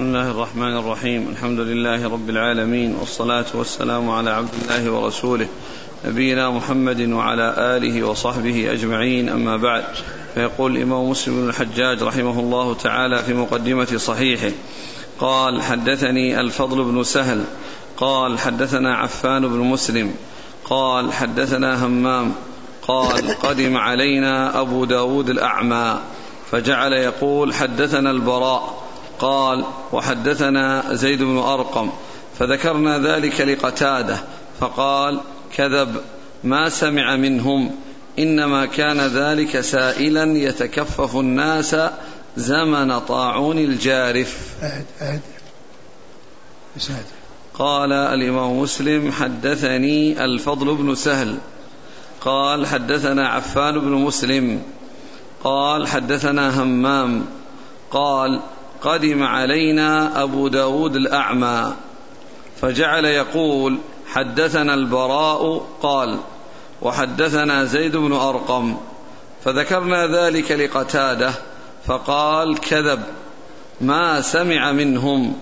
بسم الله الرحمن الرحيم. الحمد لله رب العالمين والصلاة والسلام على عبد الله ورسوله نبينا محمد وعلى آله وصحبه أجمعين. أما بعد فيقول الإمام مسلم بن الحجاج رحمه الله تعالى في مقدمة صحيحه قال حدثني الفضل بن سهل قال حدثنا عفان بن مسلم قال حدثنا همام قال قدم علينا أبو داود الأعمى فجعل يقول حدثنا البراء قال وحدثنا زيد بن أرقم فذكرنا ذلك لقتادة فقال كذب ما سمع منهم إنما كان ذلك سائلا يتكفف الناس زمن طاعون الجارف. أهد أهد. قال الإمام مسلم حدثني الفضل بن سهل. قال حدثنا عفان بن مسلم. قال حدثنا همام. قال قدم علينا أبو داود الأعمى فجعل يقول حدثنا البراء قال وحدثنا زيد بن أرقم فذكرنا ذلك لقتادة فقال كذب ما سمع منهم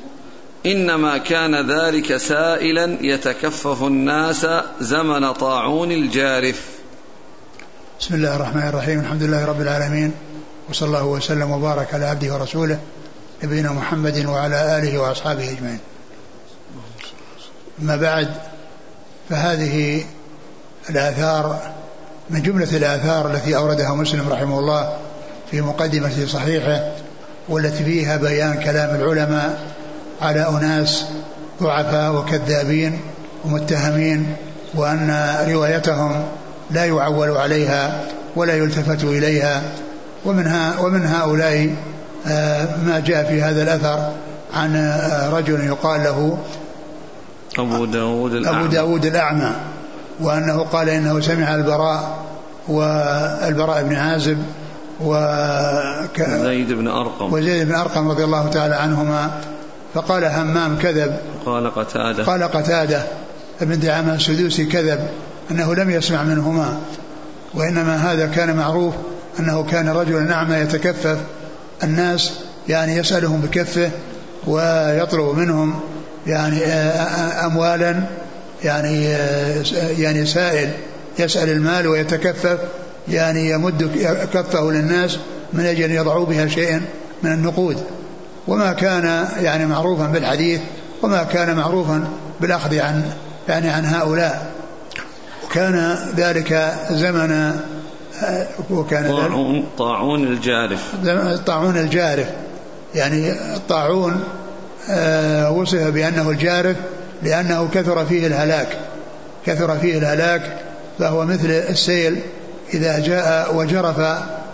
إنما كان ذلك سائلا يتكفف الناس زمن طاعون الجارف. بسم الله الرحمن الرحيم الحمد لله رب العالمين وصلى الله وسلم وبارك على عبده ورسوله نبينا محمد وعلى آله وأصحابه أجمعين. أما بعد فهذه الآثار من جملة الآثار التي أوردها مسلم رحمه الله في مقدمة صحيحه والتي فيها بيان كلام العلماء على أناس ضعفاء وكذابين ومتهمين وأن روايتهم لا يعول عليها ولا يلتفت إليها ومنها ومن هؤلاء ما جاء في هذا الأثر عن آه، رجل يقال له أبو داود الأعمى. أبو داود الأعمى وأنه قال إنه سمع البراء والبراء بن عازب و زيد بن أرقم. وزيد بن أرقم رضي الله تعالى عنهما فقال همام كذب. قال قتادة. قال قتادة ابن دعامة السدوسي كذب أنه لم يسمع منهما وإنما هذا كان معروف أنه كان رجلا أعمى يتكفف الناس يعني يسألهم بكفه ويطلب منهم يعني أموالا يعني يعني سائل يسأل المال ويتكفف يعني يمد كفه للناس من أجل أن يضعوا بها شيئا من النقود. وما كان يعني معروفا بالحديث وما كان معروفا بالأخذ عن يعني عن هؤلاء. وكان ذلك زمن وكان طاعون طاعون الجارف. طاعون الجارف. يعني الطاعون آه، وصف بأنه الجارف لأنه كثر فيه الهلاك. كثر فيه الهلاك فهو مثل السيل إذا جاء وجرف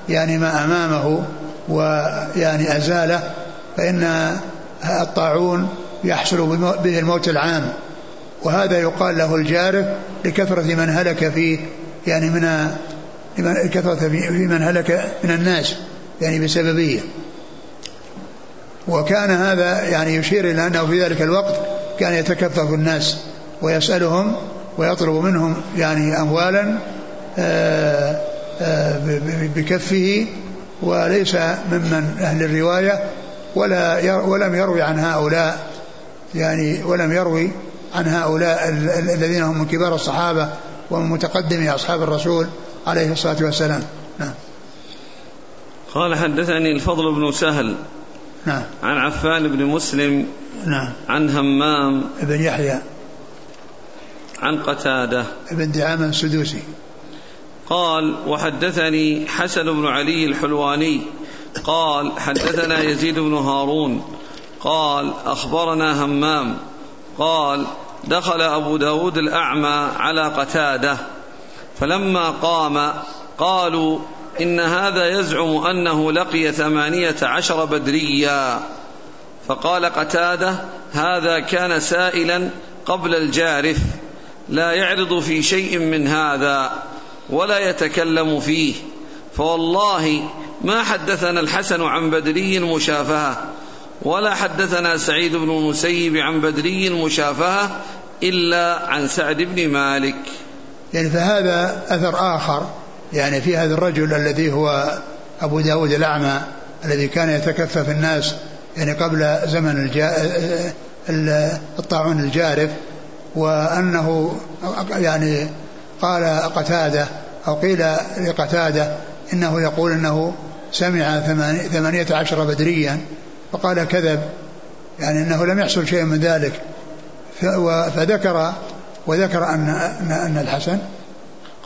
يعني ما أمامه ويعني أزاله فإن الطاعون يحصل به الموت العام. وهذا يقال له الجارف لكثرة من هلك فيه يعني من كثرة في من هلك من الناس يعني بسببه وكان هذا يعني يشير إلى أنه في ذلك الوقت كان يتكفف الناس ويسألهم ويطلب منهم يعني أموالا آه، آه، بكفه وليس ممن أهل الرواية ولا ولم يروي عن هؤلاء يعني ولم يروي عن هؤلاء الذين هم من كبار الصحابة ومن متقدمي أصحاب الرسول. عليه الصلاة والسلام. نعم. قال حدثني الفضل بن سهل نعم. عن عفان بن مسلم نعم. عن همام بن يحيى. عن قتادة. بن دعامة السدوسي. قال وحدثني حسن بن علي الحلواني. قال حدثنا يزيد بن هارون. قال أخبرنا همام. قال دخل أبو داود الأعمى على قتادة. فلما قام قالوا إن هذا يزعم أنه لقي ثمانية عشر بدريا. فقال قتادة هذا كان سائلا قبل الجارف لا يعرض في شيء من هذا ولا يتكلم فيه. فوالله ما حدثنا الحسن عن بدري مشافهة ولا حدثنا سعيد بن المسيب عن بدري مشافهة إلا عن سعد بن مالك. يعني فهذا أثر آخر يعني في هذا الرجل الذي هو أبو داود الأعمى الذي كان يتكفف الناس يعني قبل زمن الجا الطاعون الجارف وأنه يعني قال قتادة أو قيل لقتادة إنه يقول أنه سمع ثمانية عشر بدريا فقال كذب يعني أنه لم يحصل شيء من ذلك فذكر وذكر أن أن الحسن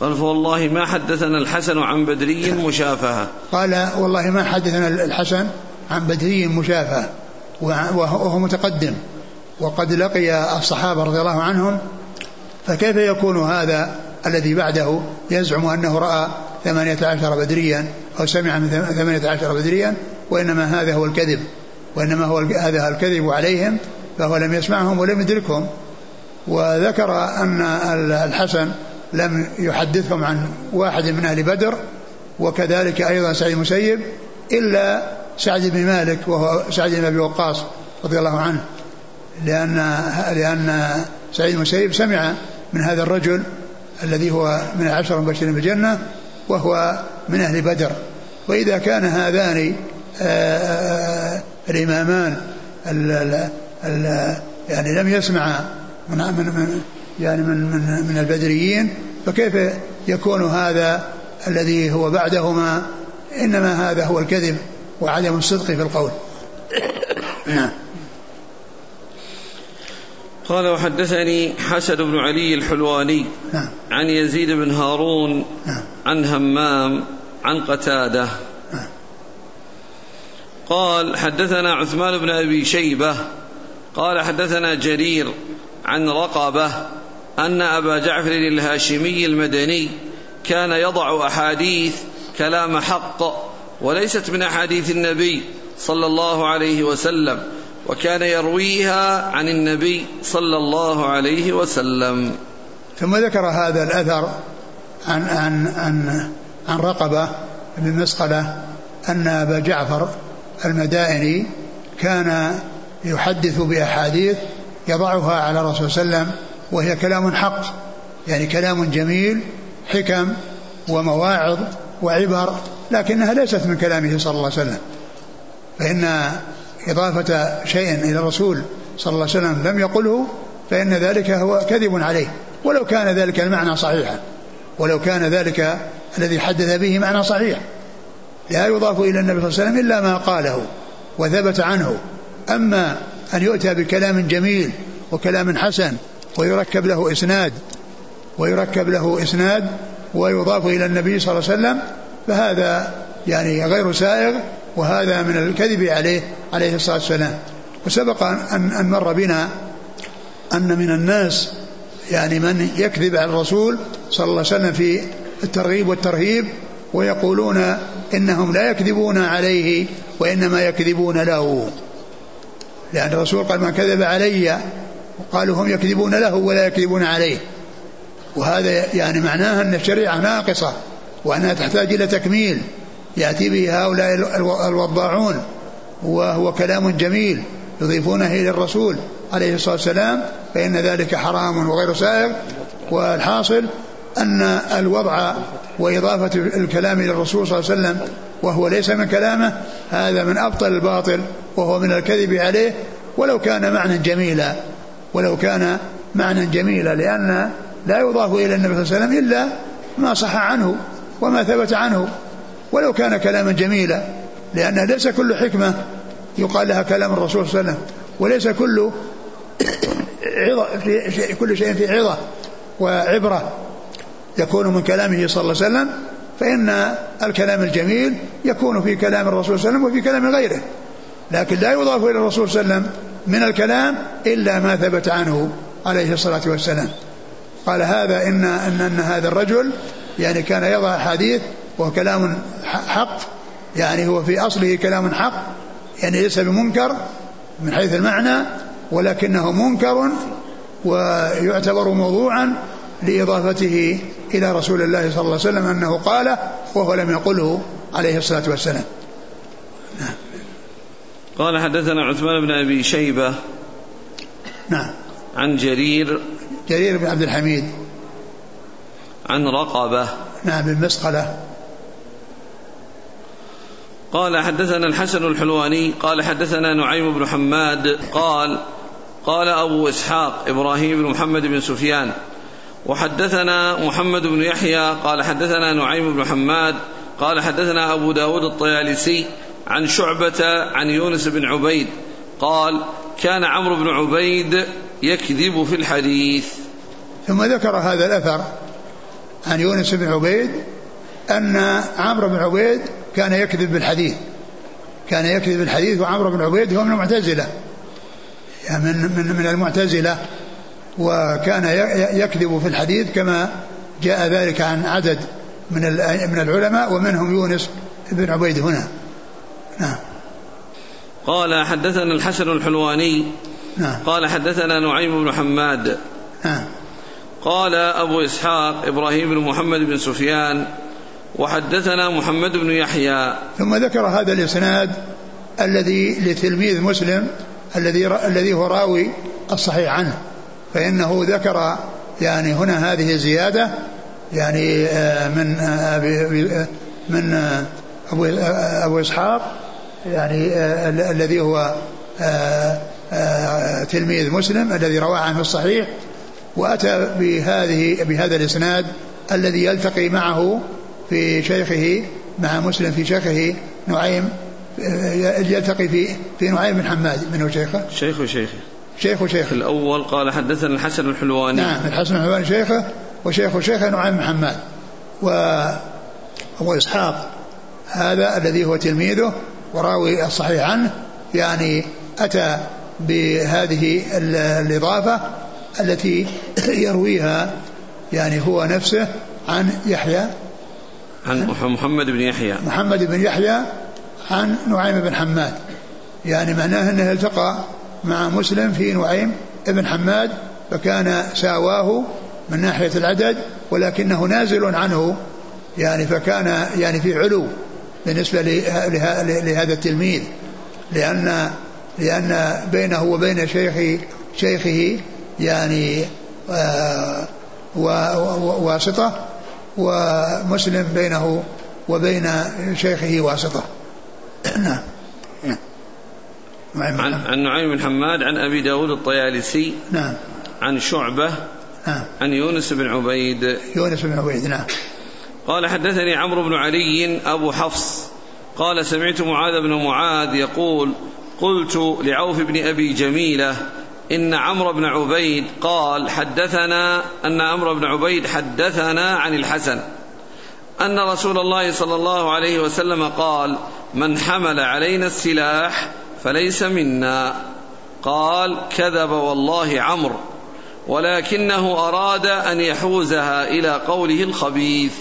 قال فوالله ما حدثنا الحسن عن بدري مشافهة. قال والله ما حدثنا الحسن عن بدري مشافهة. وهو متقدم. وقد لقي الصحابة رضي الله عنهم. فكيف يكون هذا الذي بعده يزعم أنه رأى ثمانية عشر بدريا أو سمع من ثمانية عشر بدريا؟ وإنما هذا هو الكذب. وإنما هو هذا الكذب عليهم. فهو لم يسمعهم ولم يدركهم. وذكر أن الحسن لم يحدثهم عن واحد من أهل بدر وكذلك أيضا سعيد المسيب إلا سعد بن مالك وهو سعد بن أبي وقاص رضي الله عنه. لأن لأن سعيد المسيب سمع من هذا الرجل الذي هو من العشر المبشرين بالجنة وهو من أهل بدر. وإذا كان هذان آه، آه، الإمامان يعني لم يسمع من من يعني من من من البدريين فكيف يكون هذا الذي هو بعدهما إنما هذا هو الكذب وعدم الصدق في القول نعم قال وحدثني حسن بن علي الحلواني نعم. عن يزيد بن هارون نعم. عن همام عن قتادة نعم. قال حدثنا عثمان بن أبي شيبة قال حدثنا جرير عن رقبة أن أبا جعفر الهاشمي المدني كان يضع أحاديث كلام حق وليست من أحاديث النبي صلى الله عليه وسلم وكان يرويها عن النبي صلى الله عليه وسلم. ثم ذكر هذا الأثر عن عن عن عن رقبة بن مسقلة أن أبا جعفر المدائني كان يحدث بأحاديث يضعها على الرسول صلى الله عليه وسلم وهي كلام حق يعني كلام جميل حكم ومواعظ وعبر لكنها ليست من كلامه صلى الله عليه وسلم. فإن إضافة شيء إلى الرسول صلى الله عليه وسلم لم يقله فإن ذلك هو كذب عليه. ولو كان ذلك المعنى صحيحا ولو كان ذلك الذي حدث به معنى صحيح. لا يضاف إلى النبي صلى الله عليه وسلم إلا ما قاله وثبت عنه. أما أن يؤتى بكلام جميل وكلام حسن ويركب له إسناد ويركب له إسناد ويضاف إلى النبي صلى الله عليه وسلم فهذا يعني غير سائغ وهذا من الكذب عليه عليه الصلاة والسلام. وسبق أن, أن مر بنا أن من الناس يعني من يكذب على الرسول صلى الله عليه وسلم في الترغيب والترهيب ويقولون إنهم لا يكذبون عليه وإنما يكذبون له. لأن الرسول قال من كذب علي وقالوا هم يكذبون له ولا يكذبون عليه. وهذا يعني معناه أن الشريعة ناقصة وأنها تحتاج إلى تكميل. يأتي به هؤلاء الوضاعون وهو كلام جميل يضيفونه إلى الرسول عليه الصلاة والسلام فإن ذلك حرام وغير سائغ. والحاصل أن الوضع وإضافة الكلام إلى الرسول صلى الله عليه وسلم وهو ليس من كلامه هذا من أبطل الباطل وهو من الكذب عليه ولو كان معنى جميلا ولو كان معنى جميلا لأن لا يضاف إلى النبي صلى الله عليه وسلم إلا ما صح عنه وما ثبت عنه ولو كان كلاما جميلا لأن ليس كل حكمة يقال لها كلام الرسول صلى الله عليه وسلم وليس كل عظة في كل شيء في عظة وعبرة. يكون من كلامه صلى الله عليه وسلم فإن الكلام الجميل يكون في كلام الرسول صلى الله عليه وسلم وفي كلام غيره. لكن لا يضاف إلى الرسول صلى الله عليه وسلم من الكلام إلا ما ثبت عنه عليه الصلاة والسلام. قال هذا إن, إن, أن هذا الرجل يعني كان يضع أحاديث وهو كلام حق يعني هو في أصله كلام حق يعني ليس بمنكر من حيث المعنى ولكنه منكر ويعتبر موضوعا لإضافته إلى رسول الله صلى الله عليه وسلم أنه قال وهو لم يقله عليه الصلاة والسلام. نعم. قال حدثنا عثمان بن أبي شيبة نعم. عن جرير جرير بن عبد الحميد. عن رقبة. نعم بن مسقلة. قال حدثنا الحسن الحلواني قال حدثنا نعيم بن حماد قال قال أبو إسحاق إبراهيم بن محمد بن سفيان وحدثنا محمد بن يحيى قال حدثنا نعيم بن حماد قال حدثنا أبو داود الطيالسي عن شعبة عن يونس بن عبيد قال كان عمرو بن عبيد يكذب في الحديث. ثم ذكر هذا الأثر عن يونس بن عبيد أن عمرو بن عبيد كان يكذب بالحديث. كان يكذب بالحديث وعمرو بن عبيد هو من المعتزلة. يعني من من من المعتزلة. وكان يكذب في الحديث كما جاء ذلك عن عدد من من العلماء ومنهم يونس بن عبيد هنا. نعم. قال حدثنا الحسن الحلواني. نعم. قال حدثنا نعيم بن حماد. نعم. قال أبو إسحاق إبراهيم بن محمد بن سفيان وحدثنا محمد بن يحيى. ثم ذكر هذا الإسناد الذي لتلميذ مسلم الذي الذي هو راوي الصحيح عنه. فإنه ذكر يعني هنا هذه الزيادة يعني آه، من آه، من آه، أبو أبو إسحاق يعني الذي هو تلميذ مسلم الذي روى عنه الصحيح وأتى بهذه بهذا الإسناد الذي يلتقي معه في شيخه مع مسلم في شيخه نعيم يلتقي في في نعيم بن حماد من هو شيخه؟ شيخ وشيخه شيخ وشيخه الأول قال حدثنا الحسن الحلواني. نعم الحسن الحلواني شيخه وشيخ شيخه نعيم بن حماد. وأبو إسحاق هذا الذي هو تلميذه وراوي الصحيح عنه يعني أتى بهذه الإضافة التي يرويها يعني هو نفسه عن يحيى. عن محمد بن يحيى. محمد بن يحيى عن نعيم بن حماد. يعني معناه أنه التقى مع مسلم في نعيم بن حماد فكان ساواه من ناحية العدد ولكنه نازل عنه يعني فكان يعني في علو بالنسبة لهذا التلميذ لأن لأن بينه وبين شيخ شيخه يعني آه، واسطة ومسلم بينه وبين شيخه واسطة. نعم. عن, عن نعيم بن حماد عن أبي داود الطيالسي نعم. عن شعبة نعم. عن يونس بن عبيد. يونس بن عبيد نعم. قال حدثني عمرو بن علي أبو حفص. قال سمعت معاذ بن معاذ يقول قلت لعوف بن أبي جميلة إن عمرو بن عبيد قال حدثنا أن عمرو بن عبيد حدثنا عن الحسن. أن رسول الله صلى الله عليه وسلم قال من حمل علينا السلاح فليس منا. قال كذب والله عمرو ولكنه أراد أن يحوزها إلى قوله الخبيث.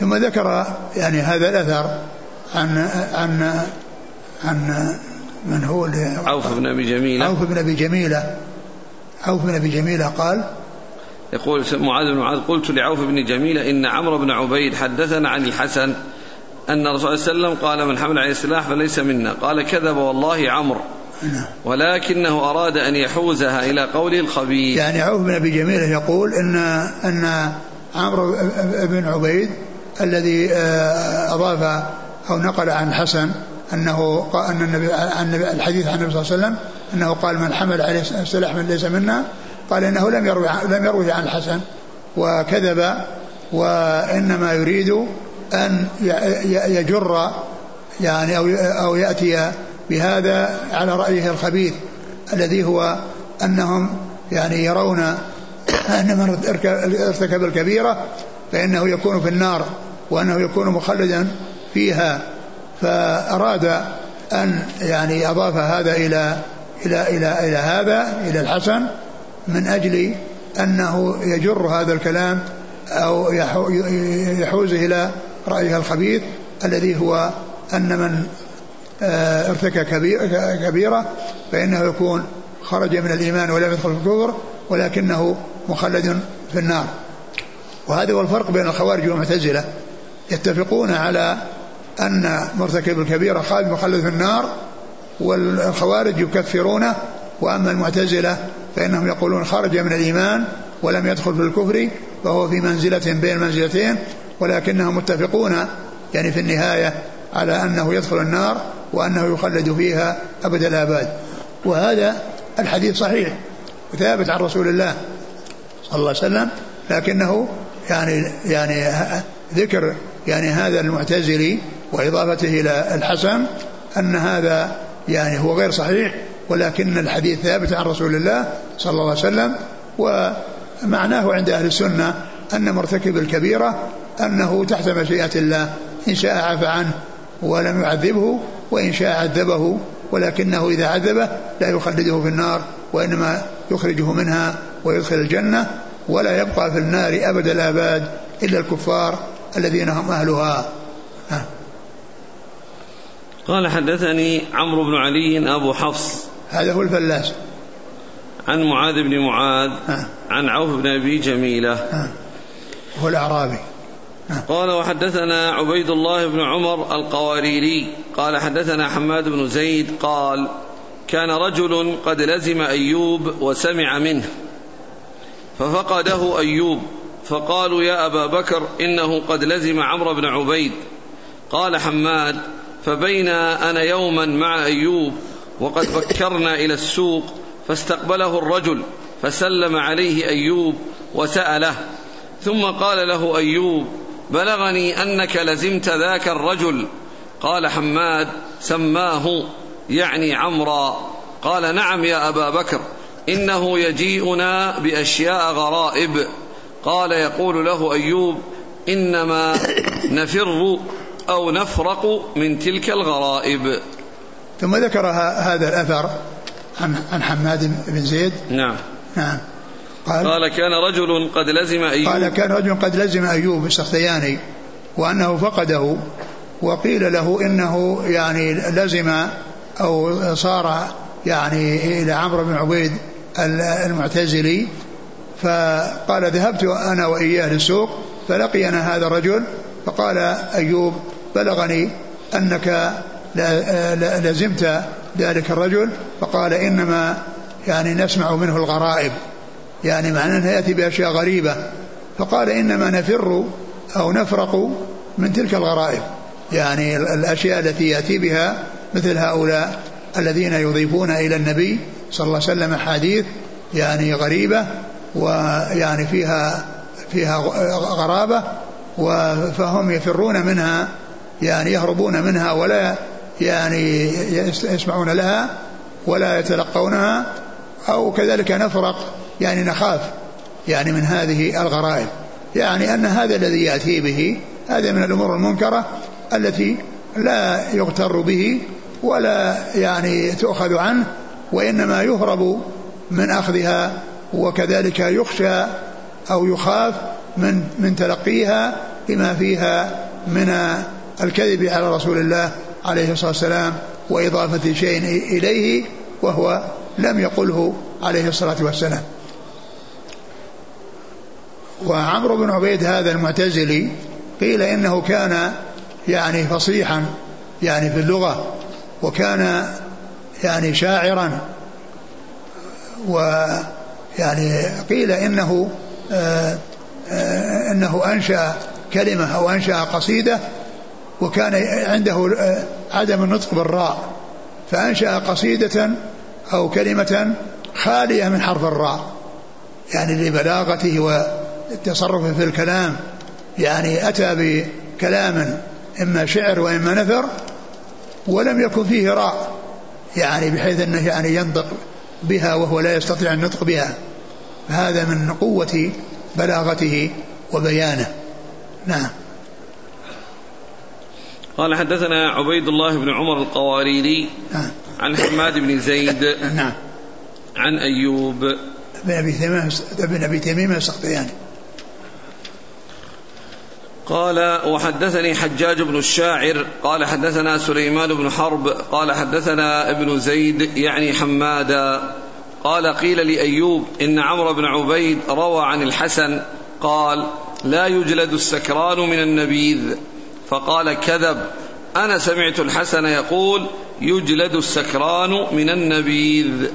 ثم ذكر يعني هذا الأثر عن عن عن من هو عوف بن أبي جميلة. عوف بن أبي جميلة. عوف بن أبي جميلة قال يقول معاذ بن معاذ قلت لعوف بن جميلة إن عمرو بن عبيد حدثنا عن الحسن أن الرسول صلى الله عليه وسلم قال من حمل عليه السلاح فليس منا. قال كذب والله عمرو. نعم. ولكنه أراد أن يحوزها إلى قوله الخبيث. يعني عوف بن أبي جميلة يقول إن أن عمرو بن عبيد الذي آه، أضاف أو نقل عن الحسن أنه أن النبي عن الحديث عن النبي صلى الله عليه وسلم أنه قال من حمل عليه السلاح من ليس منا. قال إنه لم يروي لم يروي عن الحسن وكذب وإنما يريد أن يجر يعني أو أو يأتي بهذا على رأيه الخبيث الذي هو أنهم يعني يرون أن من ارتكب الكبيرة فإنه يكون في النار وأنه يكون مخلدا فيها. فأراد أن يعني أضاف هذا إلى إلى إلى إلى هذا إلى الحسن من أجل أنه يجر هذا الكلام أو يحوز إلى رأيه الخبيث الذي هو أن من آه، ارتكى كبيرة فإنه يكون خرج من الإيمان ولم يدخل في الكفر ولكنه مخلد في النار. وهذا هو الفرق بين الخوارج والمعتزلة. يتفقون على أن مرتكب الكبيرة خالد مخلد في النار والخوارج يكفرونه وأما المعتزلة فإنهم يقولون خرج من الإيمان ولم يدخل في الكفر فهو في منزلة بين منزلتين ولكنهم متفقون يعني في النهاية على أنه يدخل النار وأنه يخلد فيها أبد الآباد. وهذا الحديث صحيح ثابت عن رسول الله صلى الله عليه وسلم لكنه يعني يعني ذكر يعني هذا المعتزلي وإضافته إلى الحسن أن هذا يعني هو غير صحيح ولكن الحديث ثابت عن رسول الله صلى الله عليه وسلم ومعناه عند أهل السنة أن مرتكب الكبيرة أنه تحت مشيئة الله إن شاء عفى عنه ولم يعذبه وإن شاء عذبه ولكنه إذا عذبه لا يخلده في النار وإنما يخرجه منها ويدخل الجنة ولا يبقى في النار أبد الآباد إلا الكفار الذين هم أهلها. قال حدثني عمرو بن علي أبو حفص. هذا هو الفلاس. عن معاذ بن معاذ عن عوف بن أبي جميلة. هو الأعرابي. قال وحدثنا عبيد الله بن عمر القواريري قال حدثنا حماد بن زيد قال كان رجل قد لزم أيوب وسمع منه ففقده أيوب فقالوا يا أبا بكر إنه قد لزم عمرو بن عبيد قال حماد فبينا أنا يوما مع أيوب وقد بكرنا إلى السوق فاستقبله الرجل فسلم عليه أيوب وسأله ثم قال له أيوب بلغني أنك لزمت ذاك الرجل. قال حماد سماه يعني عمرا. قال نعم يا أبا بكر إنه يجيئنا بأشياء غرائب. قال يقول له أيوب إنما نفر أو نفرق من تلك الغرائب. ثم ذكر هذا الأثر عن عن حماد بن زيد. نعم. نعم. قال, قال كان رجل قد لزم أيوب. قال كان رجل قد لزم أيوب السختياني وأنه فقده وقيل له إنه يعني لزم أو صار يعني إلى عمرو بن عبيد المعتزلي فقال ذهبت أنا وإياه للسوق فلقينا هذا الرجل فقال أيوب بلغني أنك لزمت ذلك الرجل فقال إنما يعني نسمع منه الغرائب. يعني معناه أنه يأتي بأشياء غريبة. فقال إنما نفر أو نفرق من تلك الغرائب. يعني الأشياء التي يأتي بها مثل هؤلاء الذين يضيفون إلى النبي صلى الله عليه وسلم أحاديث يعني غريبة ويعني فيها فيها غرابة فهم يفرون منها يعني يهربون منها ولا يعني يسمعون لها ولا يتلقونها أو كذلك نفرق. يعني نخاف يعني من هذه الغرائب. يعني أن هذا الذي يأتي به هذا من الأمور المنكرة التي لا يغتر به ولا يعني تؤخذ عنه وإنما يهرب من أخذها وكذلك يخشى أو يخاف من من تلقيها بما فيها من الكذب على رسول الله عليه الصلاة والسلام وإضافة شيء إليه وهو لم يقله عليه الصلاة والسلام. وعمرو بن عبيد هذا المعتزلي قيل إنه كان يعني فصيحا يعني في اللغة وكان يعني شاعرا ويعني قيل إنه آه، آه، إنه أنشأ كلمة أو أنشأ قصيدة وكان عنده آه، عدم النطق بالراء فأنشأ قصيدة أو كلمة خالية من حرف الراء يعني لبلاغته والتصرف في الكلام. يعني أتى بكلام إما شعر وإما نثر ولم يكن فيه راء. يعني بحيث أنه يعني ينطق بها وهو لا يستطيع النطق بها. هذا من قوة بلاغته وبيانه. نعم. قال حدثنا عبيد الله بن عمر القواريري نعم. عن حماد بن زيد نعم. عن أيوب. بن أبي تميم بن أبي تميم السقطياني. قال وحدثني حجاج بن الشاعر قال حدثنا سليمان بن حرب قال حدثنا ابن زيد يعني حمادا. قال قيل لأيوب إن عمرو بن عبيد روى عن الحسن قال لا يجلد السكران من النبيذ. فقال كذب. أنا سمعت الحسن يقول يجلد السكران من النبيذ.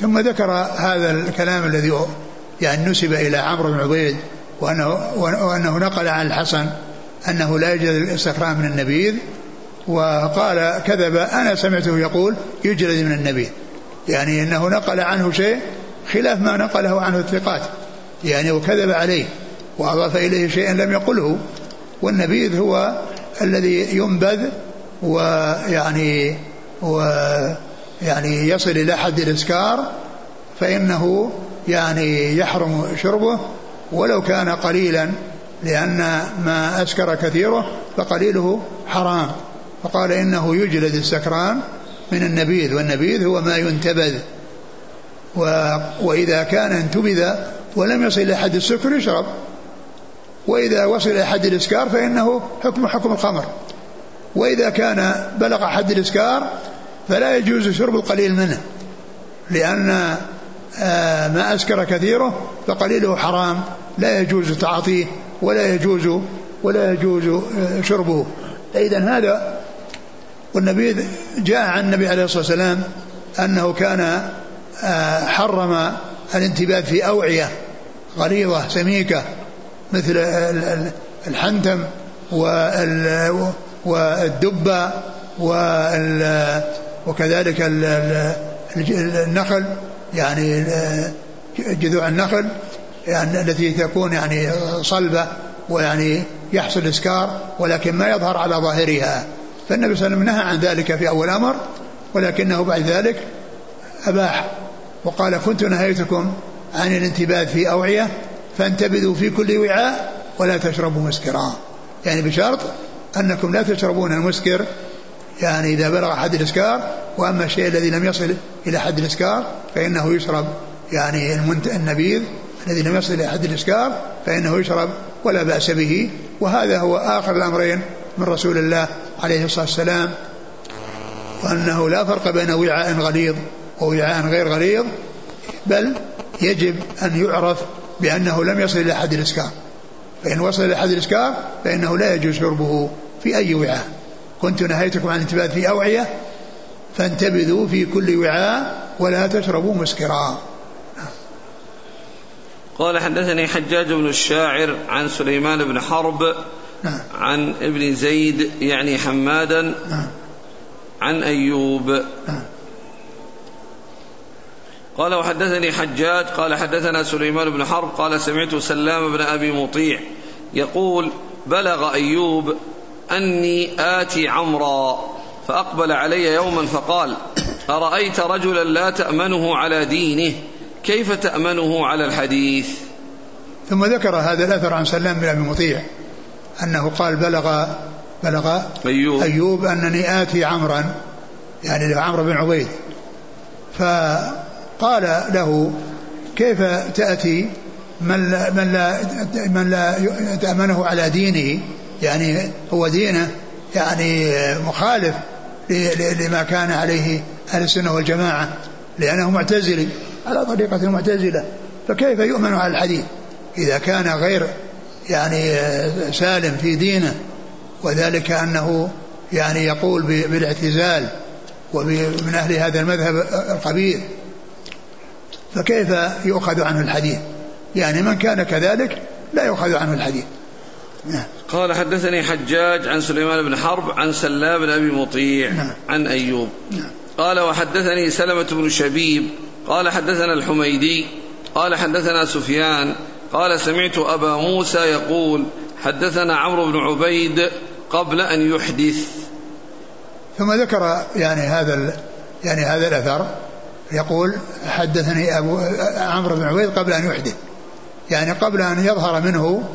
ثم ذكر هذا الكلام الذي يعني نسب إلى عمرو بن عبيد وأنه, وأنه نقل عن الحسن أنه لا يوجد السكران من النبيذ وقال كذب أنا سمعته يقول يجلد من النبي يعني أنه نقل عنه شيء خلاف ما نقله عنه الثقات. يعني وكذب عليه وأضاف إليه شيئا لم يقله. والنبيذ هو الذي ينبذ ويعني ويعني يصل إلى حد الإسكار فإنه يعني يحرم شربه ولو كان قليلا لأن ما أسكر كثيره فقليله حرام. فقال إنه يجلد السكران من النبيذ والنبيذ هو ما ينتبذ. و وإذا كان انتبذ ولم يصل إلى حد السكر يشرب. وإذا وصل إلى حد الإسكار فإنه حكم حكم الخمر. وإذا كان بلغ حد الإسكار فلا يجوز شرب القليل منه لأن ما أسكر كثيره فقليله حرام لا يجوز تعاطيه ولا يجوز ولا يجوز آه، شربه. إذا هذا والنبي جاء عن النبي عليه الصلاة والسلام أنه كان آه، حرم الانتباه في أوعية غليظة سميكة مثل الحنتم والدبة وكذلك النخل. يعني جذوع النخل يعني التي تكون يعني صلبة ويعني يحصل إسكار ولكن ما يظهر على ظاهرها. فالنبي صلى الله عليه وسلم نهى عن ذلك في أول أمر ولكنه بعد ذلك أباح وقال كنت نهيتكم عن الانتباه في أوعية فانتبذوا في كل وعاء ولا تشربوا مسكرا. يعني بشرط أنكم لا تشربون المسكر يعني إذا بلغ حد الإسكار وأما الشيء الذي لم يصل إلى حد الإسكار فإنه يشرب يعني النبيذ الذي لم يصل إلى حد الإسكار فإنه يشرب ولا بأس به. وهذا هو آخر الأمرين من رسول الله عليه الصلاة والسلام. وأنه لا فرق بين وعاء غليظ ووعاء غير غليظ بل يجب أن يعرف بأنه لم يصل إلى حد الإسكار. فإن وصل إلى حد الإسكار فإنه لا يجوز شربه في أي وعاء. كنت نهيتكم عن الانتباه في أوعية فانتبذوا في كل وعاء ولا تشربوا مسكرا قال حدثني حجاج بن الشاعر عن سليمان بن حرب نعم. عن ابن زيد يعني حمادا نعم. عن أيوب نعم. قال وحدثني حجاج قال حدثنا سليمان بن حرب قال سمعت سلام بن أبي مطيع يقول بلغ أيوب أني آتي عمرا فأقبل علي يوما فقال أرأيت رجلا لا تأمنه على دينه كيف تأمنه على الحديث؟ ثم ذكر هذا الأثر عن سلام بن أبي مطيع أنه قال بلغ بلغ أيوب, أيوب أنني آتي عمرا يعني عمرو بن عبيد. فقال له كيف تأتي من لا من لا من لا تأمنه على دينه؟ يعني هو دينه يعني مخالف لما كان عليه أهل السنة والجماعة لأنه معتزلي على طريقة المعتزلة فكيف يؤمن على الحديث؟ إذا كان غير يعني سالم في دينه وذلك أنه يعني يقول بالاعتزال ومن أهل هذا المذهب القبيح. فكيف يؤخذ عنه الحديث؟ يعني من كان كذلك لا يؤخذ عنه الحديث. نعم. قال حدثني حجاج عن سليمان بن حرب عن سلام بن أبي مطيع نعم. عن أيوب. نعم. قال وحدثني سلمة بن شبيب. قال حدثنا الحميدي. قال حدثنا سفيان. قال سمعت أبا موسى يقول حدثنا عمرو بن عبيد قبل أن يحدث. ثم ذكر يعني هذا يعني هذا الأثر. يقول حدثني ابو عمرو بن عبيد قبل أن يحدث. يعني قبل أن يظهر منه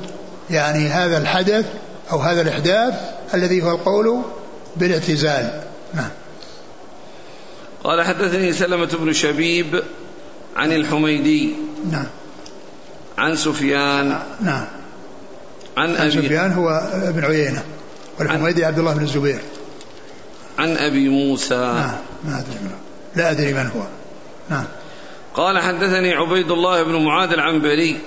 يعني هذا الحدث أو هذا الإحداث الذي هو القول بالاعتزال. نعم. قال حدثني سلمة بن شبيب عن الحميدي. نعم. عن سفيان. نعم. عن, عن سفيان هو ابن عيينة والحميدي عبد الله بن الزبير. عن أبي موسى. نعم. ما أدري لا أدري من هو. نعم. قال حدثني عبيد الله بن معاذ العنبري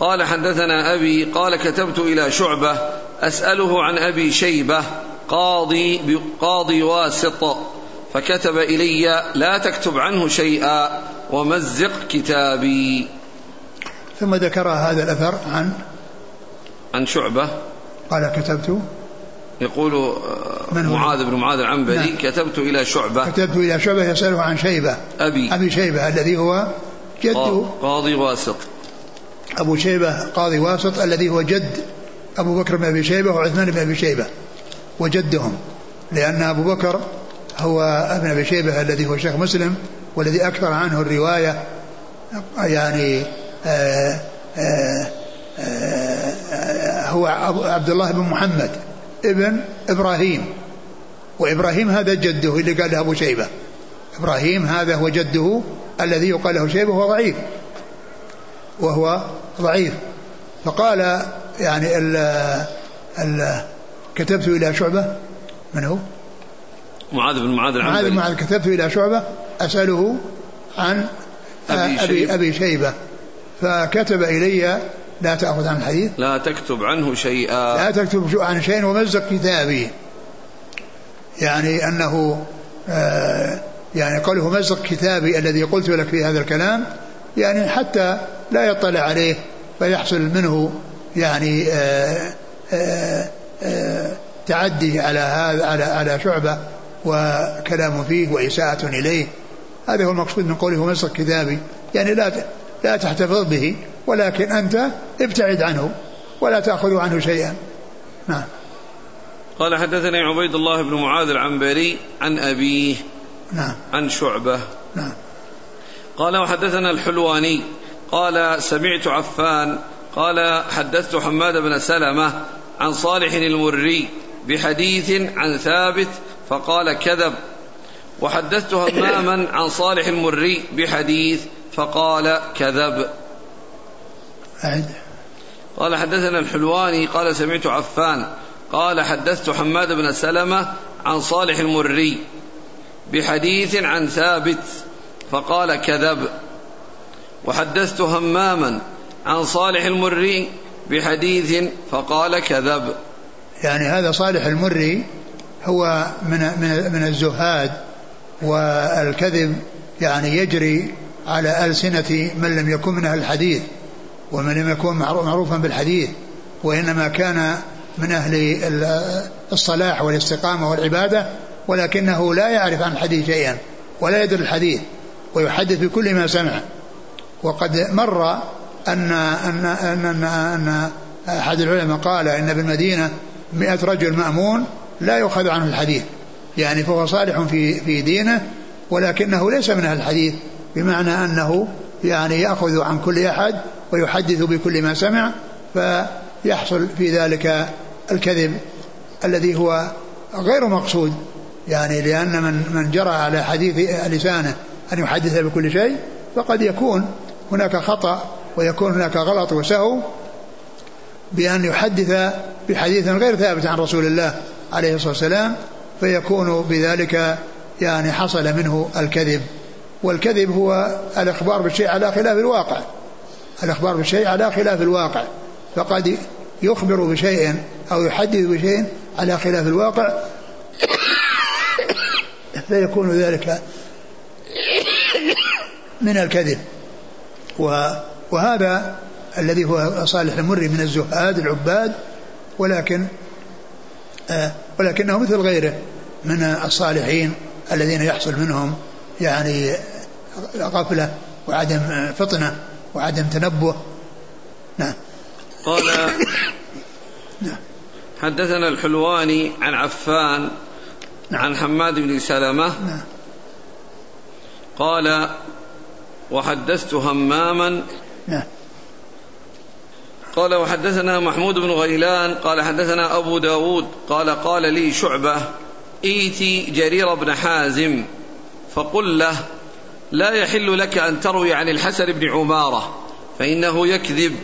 قال حدثنا أبي قال كتبت إلى شعبة أسأله عن أبي شيبة قاضي قاضي واسط فكتب إلي لا تكتب عنه شيئا ومزق كتابي. ثم ذكر هذا الأثر عن عن شعبة. قال كتبت يقول من معاذ بن معاذ العنبري نعم. كتبت إلى شعبة. كتبت إلى شعبة يسأله عن شيبة. أبي. أبي شيبة الذي هو جد قاضي واسط. أبو شيبة قاضي واسط الذي هو جد أبو بكر بن أبي شيبة وعثمان بن أبي شيبة وجدهم لأن أبو بكر هو ابن أبي شيبة الذي هو شيخ مسلم والذي أكثر عنه الرواية يعني آآ آآ آآ هو عبد الله بن محمد ابن إبراهيم وإبراهيم هذا جده اللي قال له أبو شيبة إبراهيم هذا هو جده الذي يقال له شيبة وهو ضعيف. وهو ضعيف. فقال يعني ال ال كتبت إلى شعبة؟ من هو؟ معاذ بن معاذ معاذ بن معاذ. كتبت إلى شعبة أسأله عن أبي, أبي, أبي شيبة. فكتب إلي لا تأخذ عن الحديث. لا تكتب عنه شيئا. لا تكتب عن شيء ومزق كتابي. يعني أنه آه يعني قوله مزق كتابي الذي قلت لك في هذا الكلام يعني حتى لا يطلع عليه فيحصل منه يعني آآ آآ آآ تعدي على هذا على على شعبة وكلام فيه وإساءة إليه. هذا هو المقصود من قوله مزق كتابي يعني لا لا تحتفظ به ولكن أنت ابتعد عنه ولا تأخذ عنه شيئا. نعم. قال حدثني عبيد الله بن معاذ العنبري عن أبيه نعم. عن شعبة. نعم. قال وحدثنا الحلواني قال سمعت عفان قال حدثت حماد بن سلمة عن صالح المري بحديث عن ثابت فقال كذب. وحدثت هماما عن صالح المري بحديث فقال كذب. أعد. قال حدثنا الحلواني قال سمعت عفان قال حدثت حماد بن سلمة عن صالح المري بحديث عن ثابت فقال كذب. وحدثت هماما عن صالح المري بحديث فقال كذب. يعني هذا صالح المري هو من من من الزهاد والكذب يعني يجري على ألسنة من لم يكن من أهل الحديث ومن لم يكن معروفا بالحديث وإنما كان من أهل الصلاح والاستقامة والعبادة ولكنه لا يعرف عن الحديث شيئا ولا يدري الحديث ويحدث بكل ما سمع. وقد مر أن أن أن أن, أن أحد العلماء قال إن بالمدينة مئة رجل مأمون لا يؤخذ عنه الحديث. يعني فهو صالح في في دينه ولكنه ليس من أهل الحديث بمعنى أنه يعني يأخذ عن كل أحد ويحدث بكل ما سمع فيحصل في ذلك الكذب الذي هو غير مقصود. يعني لأن من من جرى على حديث لسانه أن يحدث بكل شيء فقد يكون هناك خطأ ويكون هناك غلط وسهو بأن يحدث بحديث غير ثابت عن رسول الله عليه الصلاة والسلام فيكون بذلك يعني حصل منه الكذب. والكذب هو الإخبار بالشيء على خلاف الواقع. الإخبار بالشيء على خلاف الواقع. فقد يخبر بشيء أو يحدث بشيء على خلاف الواقع فيكون ذلك من الكذب. وهذا الذي هو صالح المري من الزهاد العباد ولكن آه، ولكنه مثل غيره من الصالحين الذين يحصل منهم يعني غفلة وعدم فطنة وعدم تنبه نعم قال نعم حدثنا الحلواني عن عفان نعم. عن حماد بن سلمة نعم. قال وحدثت هماما. نعم. قال وحدثنا محمود بن غيلان قال حدثنا أبو داود قال قال لي شعبة إيتي جرير بن حازم. فقل له لا يحل لك أن تروي عن الحسن بن عمارة فإنه يكذب.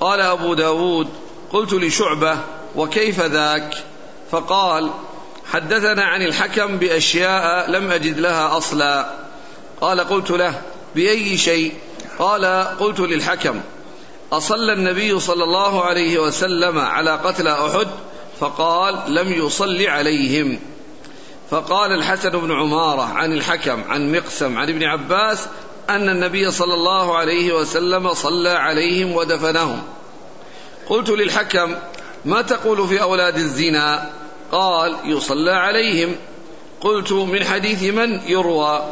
قال أبو داود قلت لشعبة وكيف ذاك؟ فقال حدثنا عن الحكم بأشياء لم أجد لها أصلا. قال قلت له بأي شيء؟ قال قلت للحكم أصلى النبي صلى الله عليه وسلم على قتل أحد؟ فقال لم يصل عليهم. فقال الحسن بن عمارة عن الحكم عن مقسم عن ابن عباس أن النبي صلى الله عليه وسلم صلى عليهم ودفنهم. قلت للحكم ما تقول في أولاد الزنا؟ فقال يصلى عليهم. قلت من حديث من يروى؟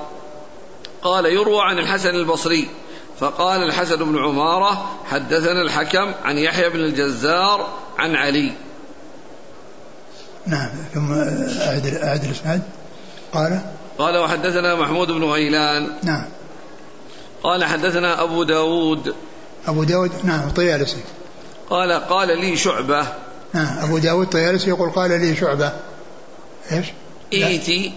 قال يروى عن الحسن البصري فقال الحسن بن عمارة حدثنا الحكم عن يحيى بن الجزار عن علي. نعم ثم أعد أعد الإسناد. قال؟ قال وحدثنا محمود بن غيلان. نعم. قال حدثنا أبو داود. أبو داود؟ نعم الطيالسي قال قال لي شعبة. نعم أبو داود الطيالسي يقول قال لي شعبة. إيش؟ إيتي.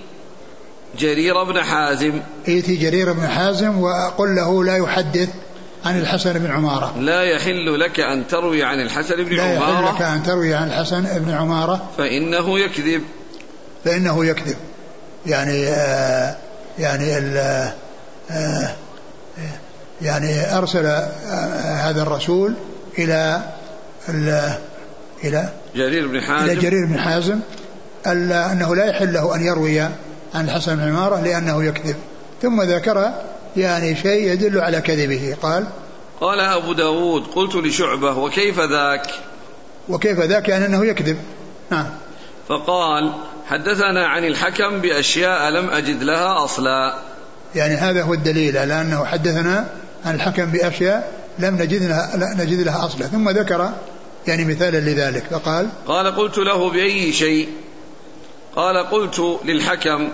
جرير بن حازم. إيتي جرير بن حازم وقل له لا يحدث عن الحسن بن عمارة. لا يحل لك أن تروي عن الحسن بن لا عمارة. يحل لك أن تروي عن الحسن بن عمارة. فإنه يكذب. فإنه يكذب. يعني آه يعني ال آه يعني أرسل آه هذا الرسول إلى إلى جرير بن حازم. إلى جرير بن حازم أنه لا يحل له أن يروي عن الحسن بن عمارة لأنه يكذب. ثم ذكر يعني شيء يدل على كذبه. قال قال أبو داود قلت لشعبة وكيف ذاك؟ وكيف ذاك؟ يعني أنه يكذب. نعم. فقال حدثنا عن الحكم بأشياء لم أجد لها أصلا. يعني هذا هو الدليل على أنه حدثنا عن الحكم بأشياء لم نجد لها لا نجد لها أصلا. ثم ذكر يعني مثالا لذلك. فقال قال قلت له بأي شيء؟ قال قلت للحكم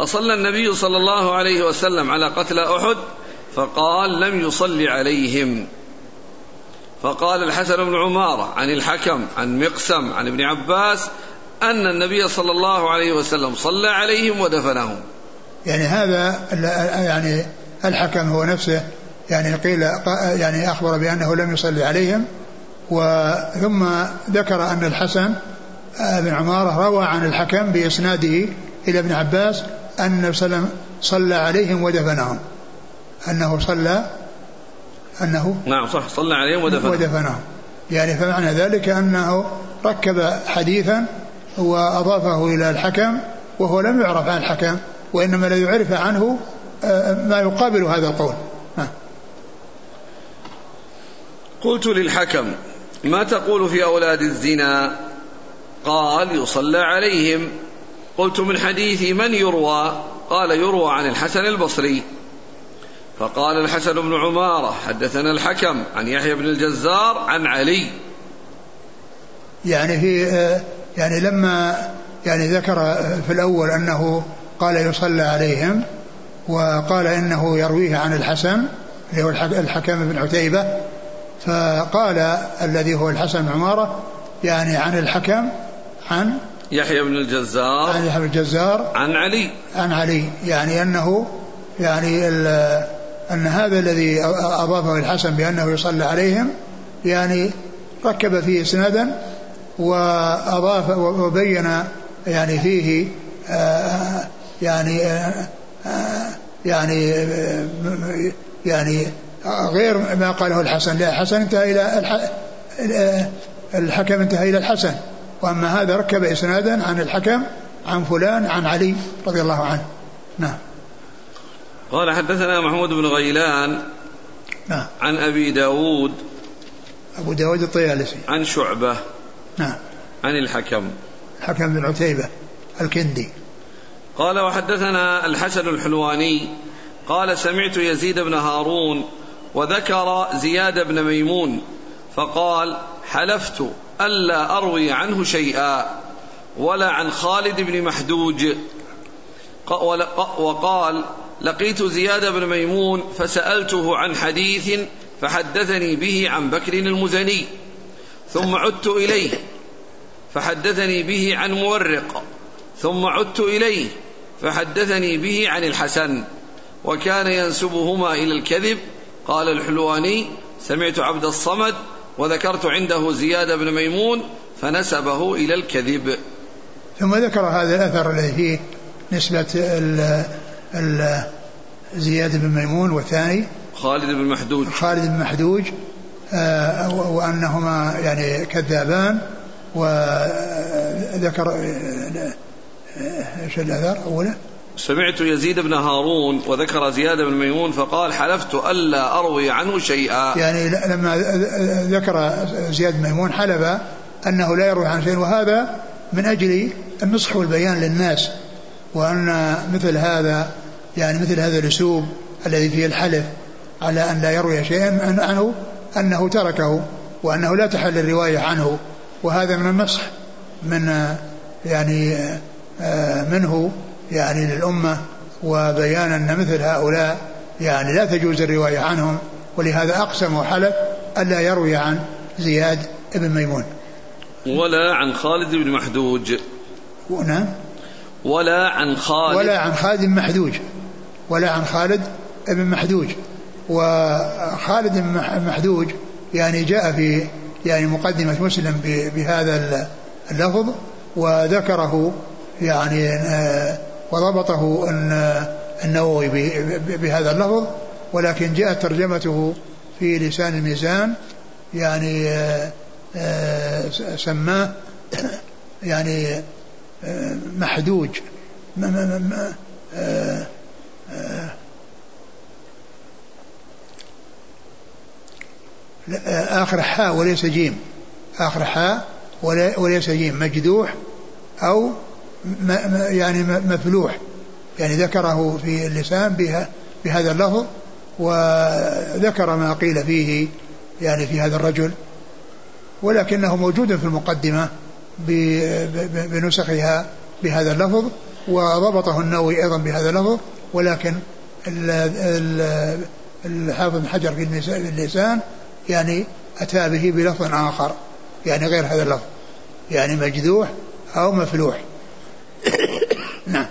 أصلى النبي صلى الله عليه وسلم على قتل أحد؟ فقال لم يصل عليهم. فقال الحسن بن عمارة عن الحكم عن مقسم عن ابن عباس أن النبي صلى الله عليه وسلم صلى عليهم ودفنهم. يعني هذا يعني الحكم هو نفسه يعني قيل يعني أخبر بأنه لم يصلي عليهم وثم ذكر أن الحسن بن عمارة روى عن الحكم بإسناده إلى ابن عباس أن النبي صلى الله عليه وسلم صلى عليهم ودفنهم. أنه صلى أنه نعم صح صلى عليهم ودفنهم. ودفنهم. يعني فمعنى ذلك أنه ركب حديثا وأضافه إلى الحكم وهو لم يعرف عن الحكم وإنما الذي عرف عنه ما يقابل هذا القول. قلت للحكم ما تقول في أولاد الزنا؟ قال يصلى عليهم. قلت من حديث من يروى؟ قال يروى عن الحسن البصري. فقال الحسن بن عمارة حدثنا الحكم عن يحيى بن الجزار عن علي. يعني في يعني لما يعني ذكر في الأول أنه قال يصلى عليهم وقال إنه يرويه عن الحسن اللي هو الحكم بن عتيبة فقال الذي هو الحسن بن عمارة يعني عن الحكم عن يحيى بن الجزار. عن يحيى بن الجزار. عن علي. عن علي. يعني أنه يعني أن هذا الذي أضافه الحسن بأنه يصلى عليهم يعني ركب فيه إسنادا وأضاف وبين يعني فيه آه يعني آه يعني يعني غير ما قاله الحسن. لا الحسن انتهى إلى الحكم انتهى إلى الحسن. وأما هذا ركب إسنادا عن الحكم عن فلان عن علي رضي الله عنه. نعم. قال حدثنا محمود بن غيلان نعم. عن أبي داود أبو داود الطيالسي. عن شعبة نعم. عن الحكم. الحكم بن عتيبة الكندي. قال وحدثنا الحسن الحلواني قال سمعت يزيد بن هارون وذكر زياد بن ميمون فقال حلفت ألا أروي عنه شيئا ولا عن خالد بن محدوج. وقال لقيت زياد بن ميمون فسألته عن حديث فحدثني به عن بكر المزني ثم عدت إليه فحدثني به عن مورق ثم عدت إليه فحدثني به عن الحسن. وكان ينسبهما إلى الكذب قال الحلواني سمعت عبد الصمد وذكرت عنده زياد بن ميمون فنسبه إلى الكذب. ثم ذكر هذا الأثر الذي فيه نسبة ال ال زياد بن ميمون والثاني. خالد بن محدوج خالد بن محدوج آه وأنهما يعني كذابان وذكر إيش الأثر أولا سمعت يزيد بن هارون وذكر زياد بن ميمون فقال حلفت ألا أروي عنه شيئا. يعني لما ذكر زياد بن ميمون حلف أنه لا يروي عن شيء وهذا من أجل النصح والبيان للناس وأن مثل هذا يعني مثل هذا الأسلوب الذي فيه الحلف على أن لا يروي شيئا عنه أنه تركه وأنه لا تحل الرواية عنه وهذا من النصح من يعني منه يعني للأمة وبيان أن مثل هؤلاء يعني لا تجوز الرواية عنهم ولهذا أقسم وحلف ألا يروي عن زياد بن ميمون. ولا عن خالد بن محدوج نعم. ولا عن خالد. ولا عن خالد بن محدوج ولا عن خالد بن محدوج وخالد بن محدوج يعني جاء في يعني مقدمة مسلم بهذا اللفظ وذكره يعني آه، وضبطه النووي بهذا اللفظ ولكن جاءت ترجمته في لسان الميزان يعني آه، آه، سماه يعني محدوج آخر حاء وليس جيم آخر حاء وليس جيم مجدوح أو يعني مفلوح. يعني ذكره في اللسان بهذا اللفظ وذكر ما قيل فيه يعني في هذا الرجل. ولكنه موجود في المقدمة بنسخها بهذا اللفظ وضبطه النووي أيضا بهذا اللفظ ولكن الحافظ بن حجر في اللسان يعني أتى به بلفظ آخر يعني غير هذا اللفظ. يعني مجذوح أو مفلوح. نعم.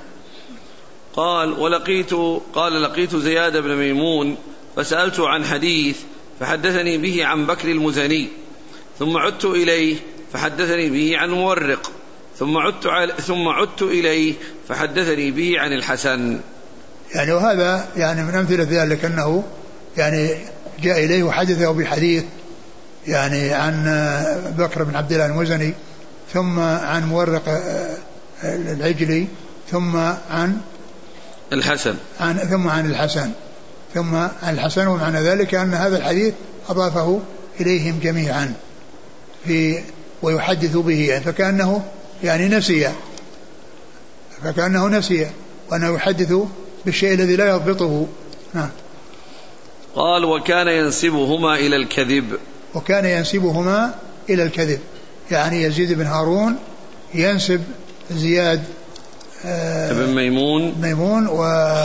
قال ولقيت قال لقيت زياد بن ميمون فسألته عن حديث فحدثني به عن بكر المزني ثم عدت إليه فحدثني به عن مورق ثم عدت ثم عدت إليه فحدثني به عن الحسن. يعني وهذا يعني من أمثلة ذلك أنه يعني جاء إليه وحدثه بحديث يعني عن بكر بن عبد الله المزني ثم عن مورق العجلي ثم عن الحسن. عن ثم عن الحسن. ثم عن الحسن ومعنى ذلك أن هذا الحديث أضافه إليهم جميعا في ويحدث به يعني فكأنه يعني نسي. فكأنه نسي وأنه يحدث بالشيء الذي لا يضبطه. نعم. قال وكان ينسبهما إلى الكذب. وكان ينسبهما إلى الكذب. يعني يزيد بن هارون ينسب زياد آه بن ميمون ميمون و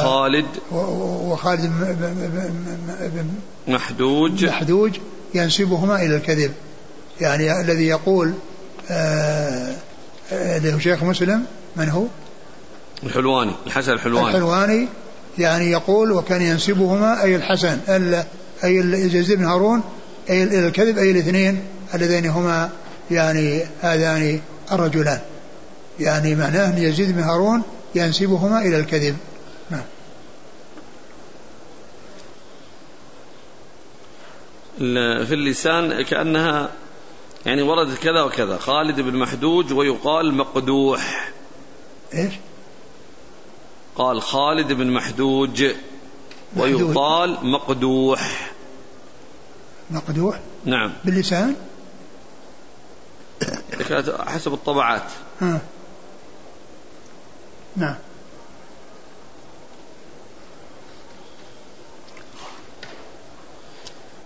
خالد وخالد بن محدوج محدوج ينسبهما إلى الكذب. يعني الذي يقول آه اللي هو شيخ مسلم من هو؟ الحلواني الحسن الحلواني. الحلواني يعني يقول وكان ينسبهما أي الحسن أي يزيد بن هارون أي الكذب أي الاثنين اللذين هما يعني هذان الرجلان. يعني معناه أن يزيد بن هارون ينسبهما إلى الكذب. نعم. في اللسان كأنها يعني وردت كذا وكذا. خالد بن محدوج ويقال مقدوح. إيش؟ قال خالد بن محدوج ويقال مقدوح. مقدوح؟ نعم. باللسان؟ حسب الطبعات. ها. نعم.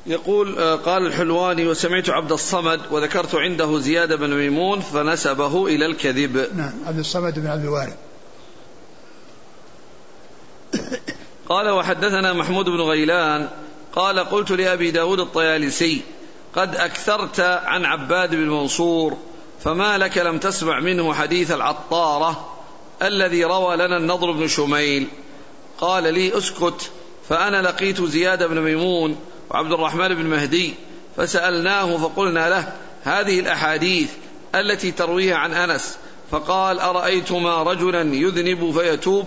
يقول آه، قال الحلواني وسمعت عبد الصمد وذكرت عنده زياد بن ميمون فنسبه إلى الكذب. نعم عبد الصمد بن عبد الوارث. قال وحدثنا محمود بن غيلان. قال قلت لأبي داود الطيالسي قد أكثرت عن عباد بن منصور فما لك لم تسمع منه حديث العطارة. الذي روى لنا النضر بن شميل. قال لي اسكت فأنا لقيت زياد بن ميمون وعبد الرحمن بن مهدي فسألناه فقلنا له هذه الأحاديث التي ترويها عن أنس فقال أرأيتما رجلا يذنب فيتوب؟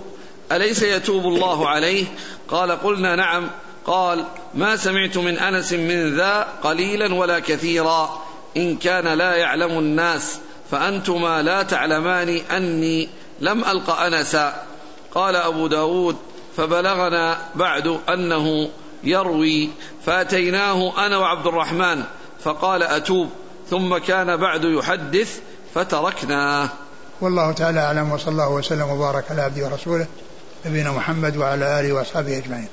أليس يتوب الله عليه؟ قال قلنا نعم. قال ما سمعت من أنس من ذا قليلا ولا كثيرا. إن كان لا يعلم الناس فأنتما لا تعلمان أني لم ألق أنسا. قال أبو داود فبلغنا بعد أنه يروي فأتيناه أنا وعبد الرحمن فقال أتوب ثم كان بعد يحدث فتركناه والله تعالى أعلم وصلى الله وسلم وبارك على عبده ورسوله نبينا محمد وعلى آله وأصحابه أجمعين.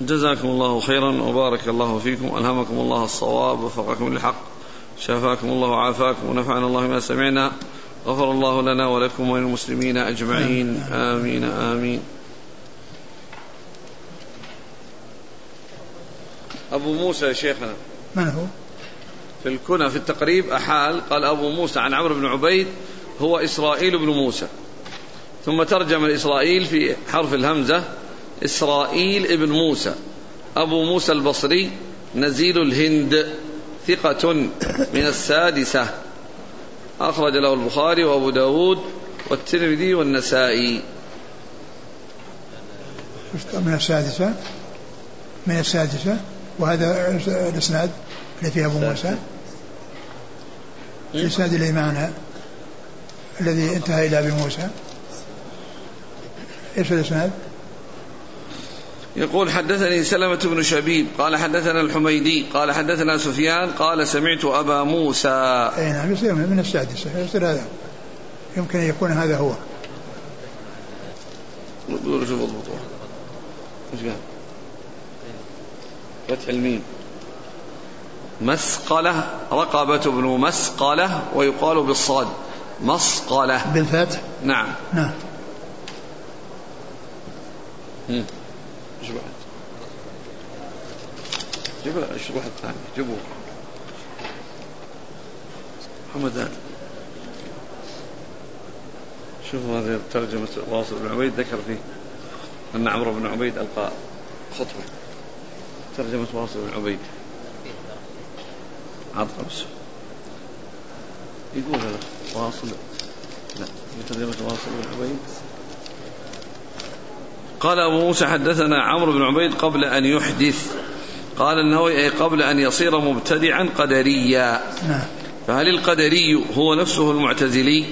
جزاكم الله خيرا وبارك الله فيكم ألهمكم الله الصواب وفقكم للحق شافاكم الله وعافاكم ونفعنا الله ما سمعنا. غفر الله لنا ولكم وللمسلمين أجمعين. آمين. آمين. أبو موسى يا شيخنا. من هو؟ في الكنى في التقريب أحال قال أبو موسى عن عمرو بن عبيد هو إسرائيل بن موسى. ثم ترجم الإسرائيل في حرف الهمزة إسرائيل ابن موسى. أبو موسى البصري نزيل الهند ثقة من السادسة. أخرج له البخاري وأبو داود والترمذي والنسائي. من السادسة؟ من السادسة؟ وهذا الإسناد اللي فيه أبو موسى؟ الإسناد الذي معنا؟ الذي انتهى إلى أبي موسى. إيش الإسناد؟ يقول حدثني سلمة بن شبيب قال حدثنا الحميدي قال حدثنا سفيان قال سمعت أبا موسى. أي نعم يصير من السادسة يصير هذا. يمكن أن يكون هذا هو. شوف اضبطوها إيش قال؟ فتح الميم. مسقلة رقبة بن مسقلة ويقال بالصاد. مسقلة. بالفتح؟ نعم. نعم. إيش؟ بعد؟ جيب آل شوفوا هذه ترجمة واصل بن عبيد ذكر فيه أن عمرو بن عبيد ألقى خطبة. ترجمة واصل بن عبيد. عرض بس يقول واصل. لا ترجمة واصل بن عبيد. قال أبو موسى حدثنا عمرو بن عبيد قبل أن يحدث. قال النووي أي قبل أن يصير مبتدعا قدريا. نعم. فهل القدري هو نفسه المعتزلي؟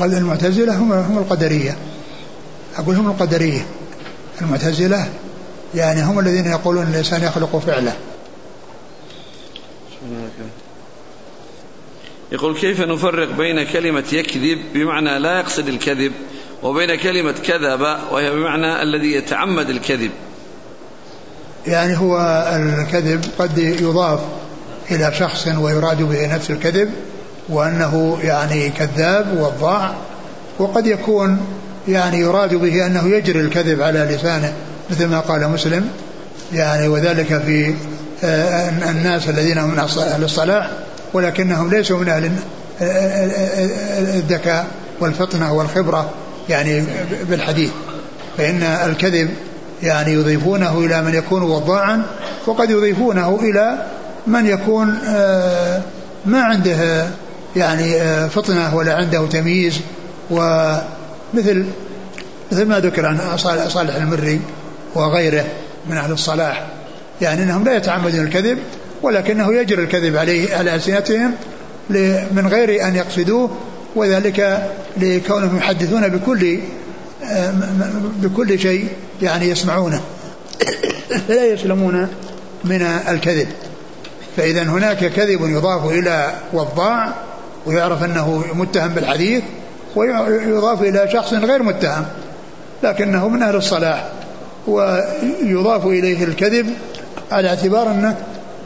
المعتزلة هم هم القدرية. أقول هم القدرية. المعتزلة يعني هم الذين يقولون الإنسان يخلق فعله. يقول كيف نفرق بين كلمة يكذب بمعنى لا يقصد الكذب؟ وبين كلمة كذب وهي بمعنى الذي يتعمد الكذب. يعني هو الكذب قد يضاف إلى شخص ويراد به نفس الكذب وأنه يعني كذاب وضاع وقد يكون يعني يراد به أنه يجري الكذب على لسانه مثل ما قال مسلم. يعني وذلك في آه، الناس الذين هم من أهل الصلاح ولكنهم ليسوا من أهل الذكاء والفطنة والخبرة. يعني بالحديث فإن الكذب يعني يضيفونه إلى من يكون وضاعا وقد يضيفونه إلى من يكون آه، ما عنده يعني آه، فطنة ولا عنده تمييز ومثل مثل ما ذكر عن صالح المري وغيره من أهل الصلاح. يعني أنهم لا يتعمدون الكذب ولكنه يجري الكذب عليه على ألسنتهم من غير أن يقصدوه وذلك لكونهم يحدثون بكل بكل شيء يعني يسمعونه فلا يسلمون من الكذب. فإذا هناك كذب يضاف إلى وضاع ويعرف أنه متهم بالحديث ويضاف إلى شخص غير متهم لكنه من أهل الصلاح ويضاف إليه الكذب على اعتبار أنه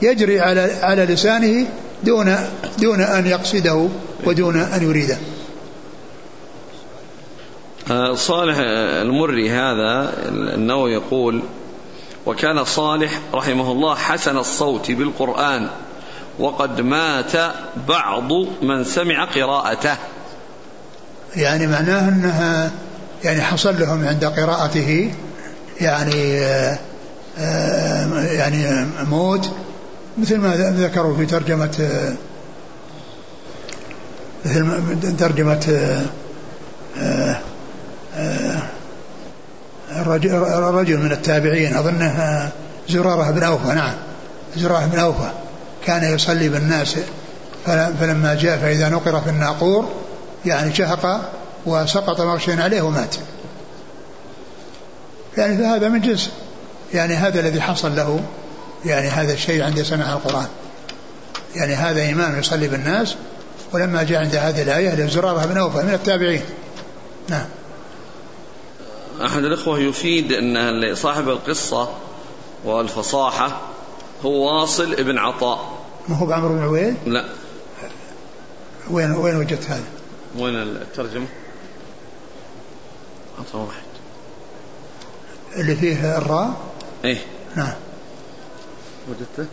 يجري على على لسانه دون دون أن يقصده ودون أن يريده. آه، صالح المري هذا أنه يقول وكان صالح رحمه الله حسن الصوت بالقرآن وقد مات بعض من سمع قراءته. يعني معناه أنها يعني حصل لهم عند قراءته يعني آه، آه، يعني موت مثل ما ذكروا في ترجمة مثل ترجمة رجل من التابعين أظنه زرارة بن أوفى نعم زرارة بن أوفى كان يصلي بالناس فلما جاء فإذا نقر في الناقور يعني شهق وسقط مغشيا عليه ومات. يعني فهذا من جنس يعني هذا الذي حصل له. يعني هذا الشيء عند سماع القرآن يعني هذا إمام يصلي بالناس ولما جاء عند هذه الآية لزرارة بن أوفى من التابعين نعم أحد الإخوة يفيد أن صاحب القصة والفصاحة هو واصل ابن عطاء ما هو بعمر بن عويل؟ لا وين وين وجدت هذا؟ وين الترجمة؟ عطاء واحد اللي فيه الراء؟ إيه نعم وجدته؟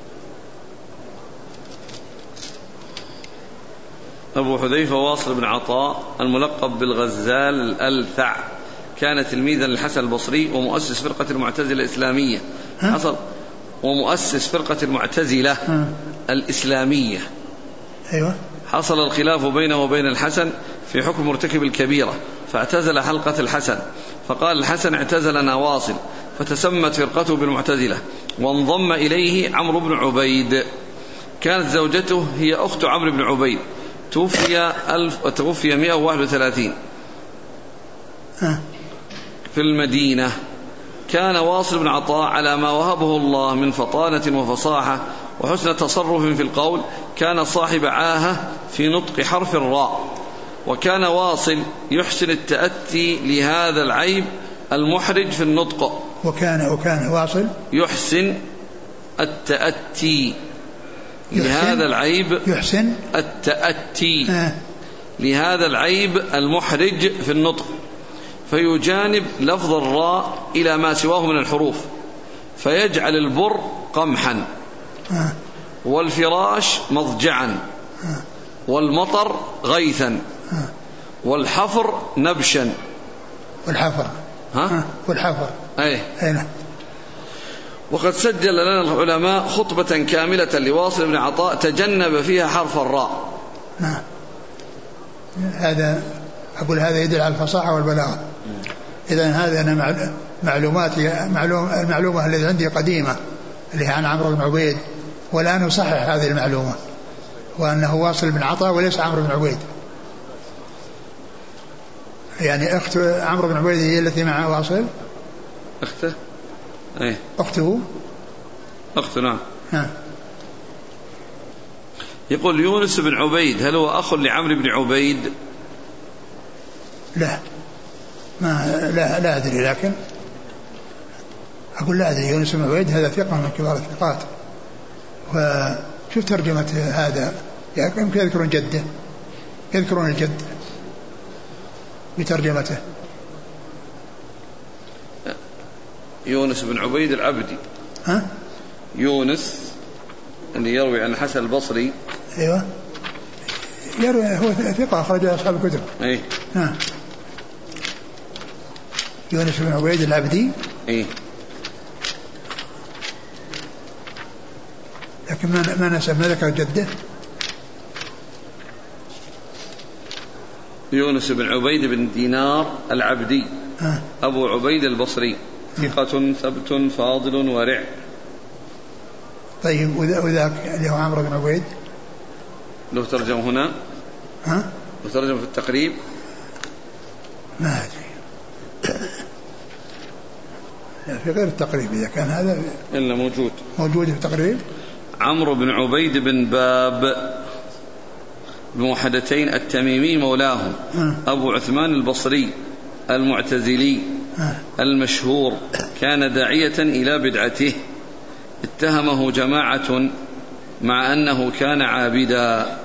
أبو حذيفة واصل بن عطاء الملقب بالغزال الألثع. كان تلميذا للحسن البصري ومؤسس فرقة المعتزلة الإسلامية. حصل. ومؤسس فرقة المعتزلة الإسلامية. أيوة. حصل الخلاف بينه وبين الحسن في حكم مرتكب الكبيرة فاعتزل حلقة الحسن. فقال الحسن اعتزلنا واصل فتسمت فرقته بالمعتزلة. وانضم إليه عمرو بن عبيد. كانت زوجته هي أخت عمرو بن عبيد. توفي ألف توفي 131 في المدينة. كان واصل بن عطاء على ما وهبه الله من فطانة وفصاحة وحسن تصرف في القول. كان صاحب عاهة في نطق حرف الراء. وكان واصل يحسن التأتي لهذا العيب المحرج في النطق. وكان وكان واصل. يحسن التأتي. لهذا العيب يحسن. التأتي. آه. لهذا العيب المحرج في النطق. فيجانب لفظ الراء إلى ما سواه من الحروف. فيجعل البر قمحا. آه. والفراش مضجعا. آه. والمطر غيثا. والحفر نبشا. والحفر. ها؟ والحفر. أي. أي نعم. وقد سجل لنا العلماء خطبة كاملة لواصل بن عطاء تجنب فيها حرف الراء. نعم. هذا أقول هذا يدل على الفصاحة والبلاغة. إذا هذا أنا معلومات معلوم المعلومة التي عندي قديمة اللي هي عن عمرو بن عبيد. والآن أصحح هذه المعلومة. وأنه واصل بن عطاء وليس عمرو بن عبيد. يعني أخت عمرو بن عبيد هي التي مع واصل؟ أخته؟ أي أخته؟ أخته نعم. نعم يقول يونس بن عبيد هل هو أخ لعمرو بن عبيد؟ لا. ما لا لا أدري لكن أقول لا أدري يونس بن عبيد هذا ثقة من كبار الثقات. وشوف ترجمة هذا. يمكن يذكرون جده. يذكرون الجد بترجمته. يونس بن عبيد العبدي. ها؟ يونس اللي يروي عن الحسن البصري. أيوه. يروي هو ثقة أخرج أصحاب الكتب. أي نعم يونس بن عبيد العبدي. اي لكن ما ما نسب ما ذكر جده. يونس بن عبيد بن دينار العبدي. آه. أبو عبيد البصري. ثقة ثبت فاضل ورع. طيب وذاك اللي هو عمرو بن عبيد؟ له ترجمة هنا. ها؟ له ترجمة في التقريب. ما أدري. في غير التقريب إذا كان هذا إلا موجود. موجود في التقريب. عمرو بن عبيد بن باب. بموحدتين التميمي مولاهم أبو عثمان البصري المعتزلي. المشهور كان داعية إلى بدعته. اتهمه جماعة مع أنه كان عابدا.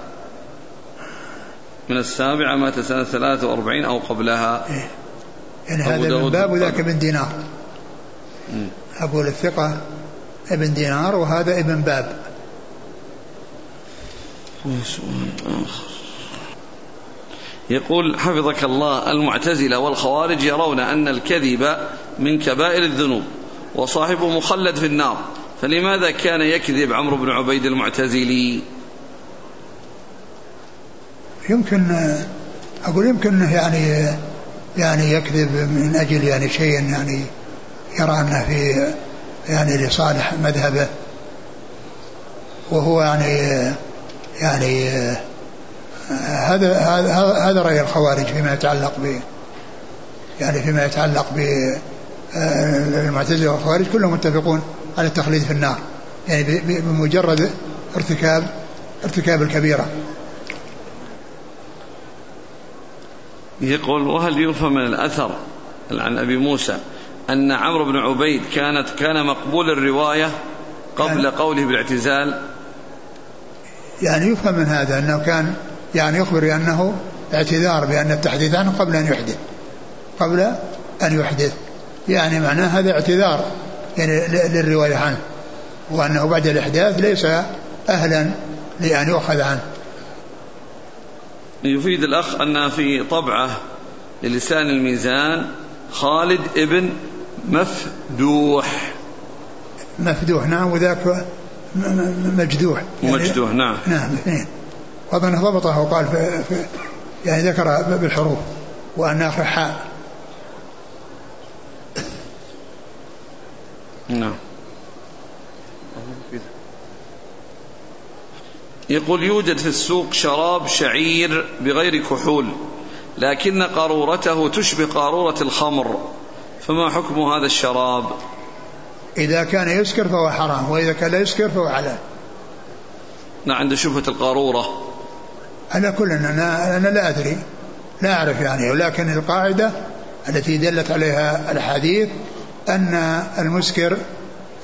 من السابعة مات سنة 43 أو قبلها. إيه. يعني هذا من باب وذاك ابن دينار. أقول الثقة ابن دينار وهذا ابن باب. يقول حفظك الله المعتزلة والخوارج يرون أن الكذب من كبائر الذنوب وصاحبه مخلد في النار. فلماذا كان يكذب عمرو بن عبيد المعتزلي؟ يمكن أقول يمكن يعني يعني يكذب من أجل يعني شيء يعني يرى أنه في يعني لصالح مذهبه. وهو يعني يعني هذا هذا هذا رأي الخوارج فيما يتعلق ب يعني فيما يتعلق ب المعتزلة والخوارج كلهم متفقون على التخليد في النار. يعني بمجرد ارتكاب ارتكاب الكبيرة. يقول وهل يفهم من الأثر عن أبي موسى أن عمرو بن عبيد كانت كان مقبول الرواية قبل يعني قوله بالاعتزال؟ يعني يفهم من هذا أنه كان يعني يخبر بأنه اعتذار بأن التحديث عنه قبل أن يحدث. قبل أن يحدث. يعني معناه هذا اعتذار يعني للرواية عنه. وأنه بعد الإحداث ليس أهلا لأن يؤخذ عنه. يفيد الأخ أن في طبعة للسان الميزان خالد ابن مفدوح. مفدوح نعم وذاك مجدوح. يعني مجدوح نعم. نعم اثنين وأظن ضبطه وقال في, في يعني ذكر بالحروف وأن آخر حاء نعم. يقول يوجد في السوق شراب شعير بغير كحول لكن قارورته تشبه قارورة الخمر. فما حكم هذا الشراب؟ إذا كان يسكر فهو حرام وإذا كان لا يسكر فهو حلال. نعم عند شبهة القارورة. على كل أنا, أنا لا أدري لا أعرف يعني. ولكن القاعدة التي دلت عليها الأحاديث أن المسكر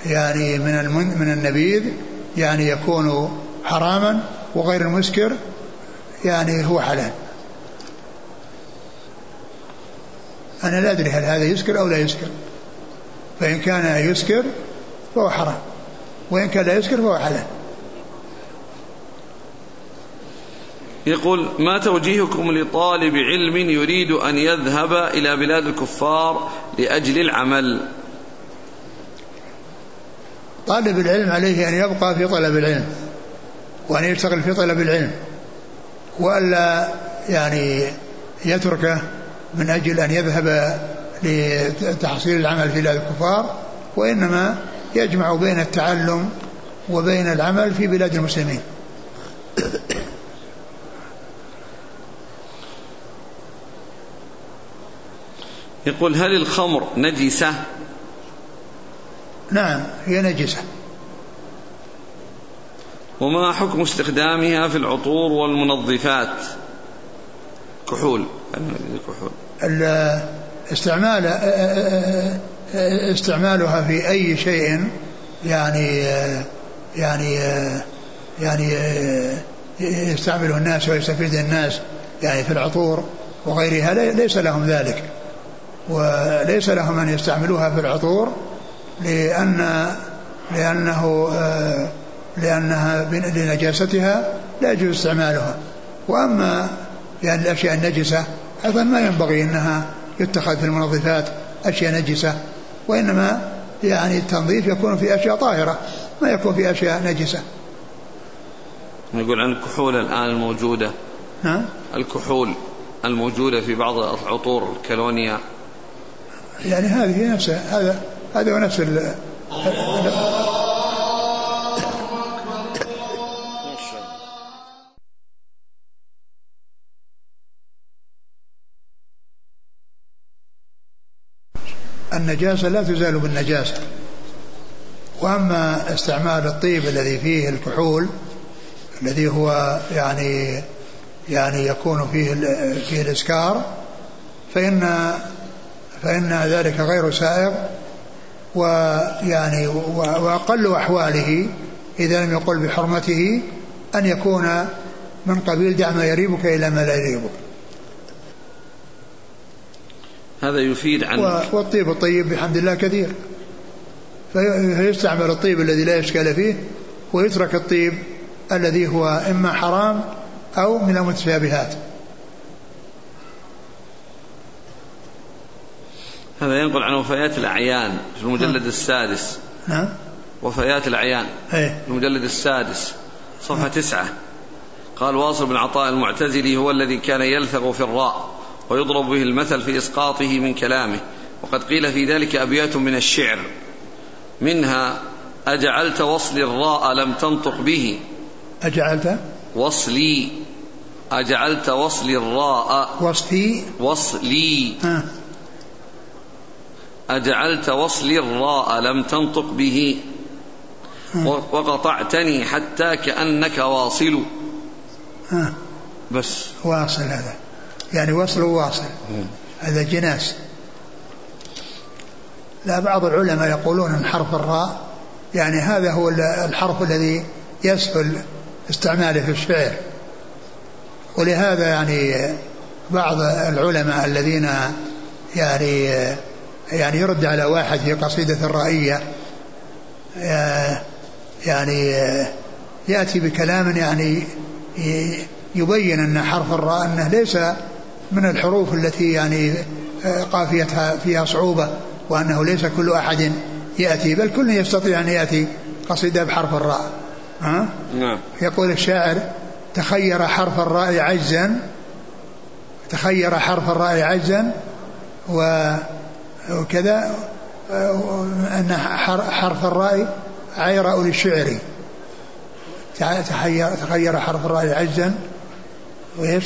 يعني من من النبيذ يعني يكون حراما وغير المسكر يعني هو حلال. أنا لا أدري هل هذا يسكر أو لا يسكر. فإن كان يسكر فهو حرام وإن كان لا يسكر فهو حلال. يقول ما توجيهكم لطالب علم يريد أن يذهب إلى بلاد الكفار لأجل العمل? طالب العلم عليه أن يبقى في طلب العلم وأن يشتغل في طلب العلم وألا يعني يتركه من أجل أن يذهب لتحصيل العمل في بلاد الكفار وإنما يجمع بين التعلم وبين العمل في بلاد المسلمين. يقول هل الخمر نجسة؟ نعم هي نجسة. وما حكم استخدامها في العطور والمنظفات؟ كحول كحول. استعمال استعمالها في أي شيء يعني يعني يعني يستعمله الناس ويستفيد الناس يعني في العطور وغيرها ليس لهم ذلك. وليس لهم أن يستعملوها في العطور لأن لأنه لأنها لنجاستها لا يجوز استعمالها. وأما يعني الأشياء النجسة أيضا ما ينبغي أنها يتخذ في المنظفات أشياء نجسة وإنما يعني التنظيف يكون في أشياء طاهرة ما يكون في أشياء نجسة. نقول عن الكحول الآن الموجودة. نعم الكحول الموجودة في بعض العطور الكالونيا. يعني هذه نفسها هذا هذا هو نفس النجاسة لا تزال بالنجاسة. وأما استعمال الطيب الذي فيه الكحول الذي هو يعني يعني يكون فيه فيه الإسكار فإن فإن ذلك غير سائغ ويعني وأقل أحواله إذا لم يقل بحرمته أن يكون من قبيل دع ما يريبك إلى ما لا يريبك. هذا يفيد عن والطيب الطيب بحمد الله كثير. فيستعمل الطيب الذي لا إشكال فيه ويترك الطيب الذي هو إما حرام أو من المتشابهات. هذا ينقل عن وفيات الأعيان في المجلد نعم. السادس. نعم. وفيات الأعيان إيه. المجلد السادس صفحة نعم. تسعة. قال واصل بن عطاء المعتزلي هو الذي كان يلثغ في الراء ويضرب به المثل في إسقاطه من كلامه. وقد قيل في ذلك أبيات من الشعر. منها أجعلت وصلي الراء لم تنطق به. أجعلت؟ وصلي. أجعلت وصلي الراء. وصلي. وصلي. أجعلت وصلي الراء لم تنطق به. وقطعتني حتى كأنك واصل. ها. بس. واصل هذا. يعني وصل وواصل. هذا جناس. لا بعض العلماء يقولون إن حرف الراء يعني هذا هو الحرف الذي يسهل استعماله في الشعر ولهذا يعني بعض العلماء الذين يعني يعني يرد على واحد في قصيدة الرائية يعني يأتي بكلام يعني يبين أن حرف الراء أنه ليس من الحروف التي يعني قافيتها فيها صعوبة وأنه ليس كل أحد يأتي بل كل يستطيع أن يأتي قصيدة بحرف الراء ها؟ نعم يقول الشاعر تخير حرف الراء عجزا تخير حرف الراء عجزا وكذا أن حرف الراء عيرأ للشعر تخير حرف الراء عجزا. وإيش؟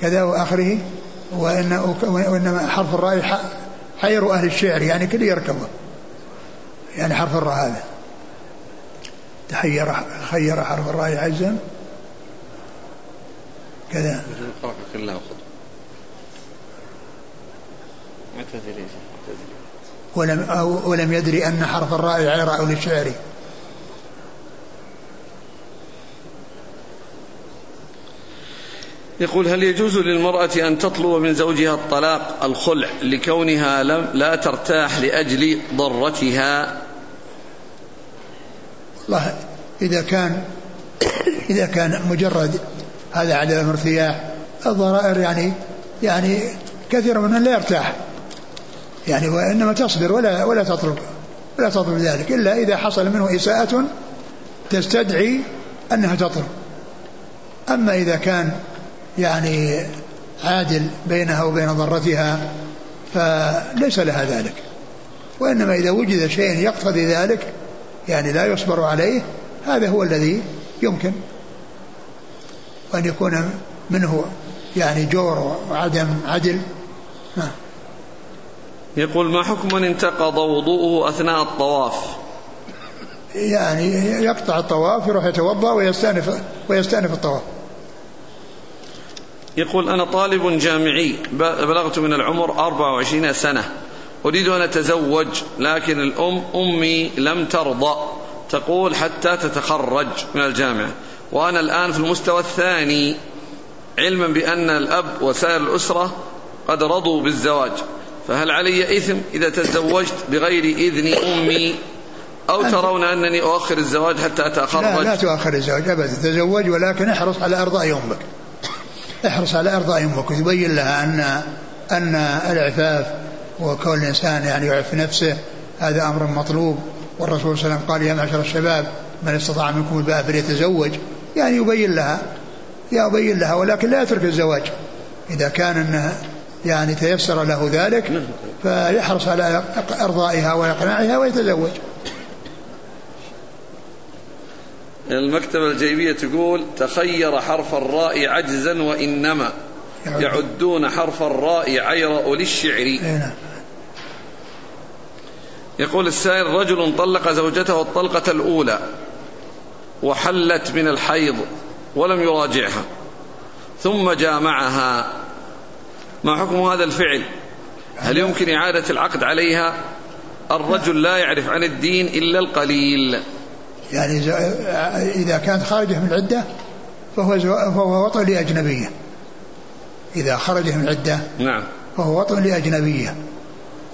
كذا وآخره. وإن وإنما حرف الراء حير أهل الشعر يعني كل يركبه. يعني حرف الراء هذا. تحير خير حرف الراء عجزا. كذا. كلها ولم أو ولم يدري أن حرف الراء عراء للشعر. يقول هل يجوز للمرأة أن تطلب من زوجها الطلاق الخلع لكونها لم لا ترتاح لأجل ضرتها؟ والله إذا كان إذا كان مجرد هذا عدم الارتياح الضرائر يعني يعني كثير منها لا يرتاح. يعني وإنما تصبر ولا ولا تطلب ولا تطلب ذلك إلا إذا حصل منه إساءة تستدعي أنها تطلب. أما إذا كان يعني عادل بينها وبين ضرتها فليس لها ذلك. وإنما إذا وجد شيء يقتضي ذلك يعني لا يصبر عليه هذا هو الذي يمكن. وأن يكون منه يعني جور وعدم عدل. نعم. يقول ما حكم من انتقض وضوءه أثناء الطواف؟ يعني يقطع الطواف يروح يتوضأ ويستأنف ويستأنف الطواف. يقول أنا طالب جامعي بلغت من العمر 24 سنة. أريد أن أتزوج لكن الأم أمي لم ترضى. تقول حتى تتخرج من الجامعة. وأنا الآن في المستوى الثاني علما بأن الأب وسائر الأسرة قد رضوا بالزواج. فهل علي إثم إذا تزوجت بغير إذن أمي؟ أو ترون أنني أؤخر الزواج حتى أتخرج لا لا تؤخر الزواج أبدا. تزوج ولكن احرص على إرضاء أمك احرص على إرضاء أمك وتبين لها أن أن العفاف وكون الإنسان يعني يعف نفسه هذا أمر مطلوب. والرسول صلى الله عليه وسلم قال يا معشر الشباب من استطاع منكم الباء فليتزوج. يعني يبين لها يبين لها ولكن لا يترك الزواج. إذا كان أنه يعني تيسر له ذلك فيحرص على إرضائها وإقناعها ويتزوج. المكتبة الجيبية تقول تخير حرف الراء عجزا وإنما يعدون حرف الراء عير للشعر إيه، نعم. يقول السائل رجل طلق زوجته الطلقة الأولى وحلت من الحيض ولم يراجعها ثم جامعها ما حكم هذا الفعل؟ هل يمكن إعادة العقد عليها؟ الرجل لا يعرف عن الدين إلا القليل. يعني إذا كانت خارجة من العدة فهو فهو وطن لأجنبية. إذا خرجت من العدة نعم. فهو وطن لأجنبية.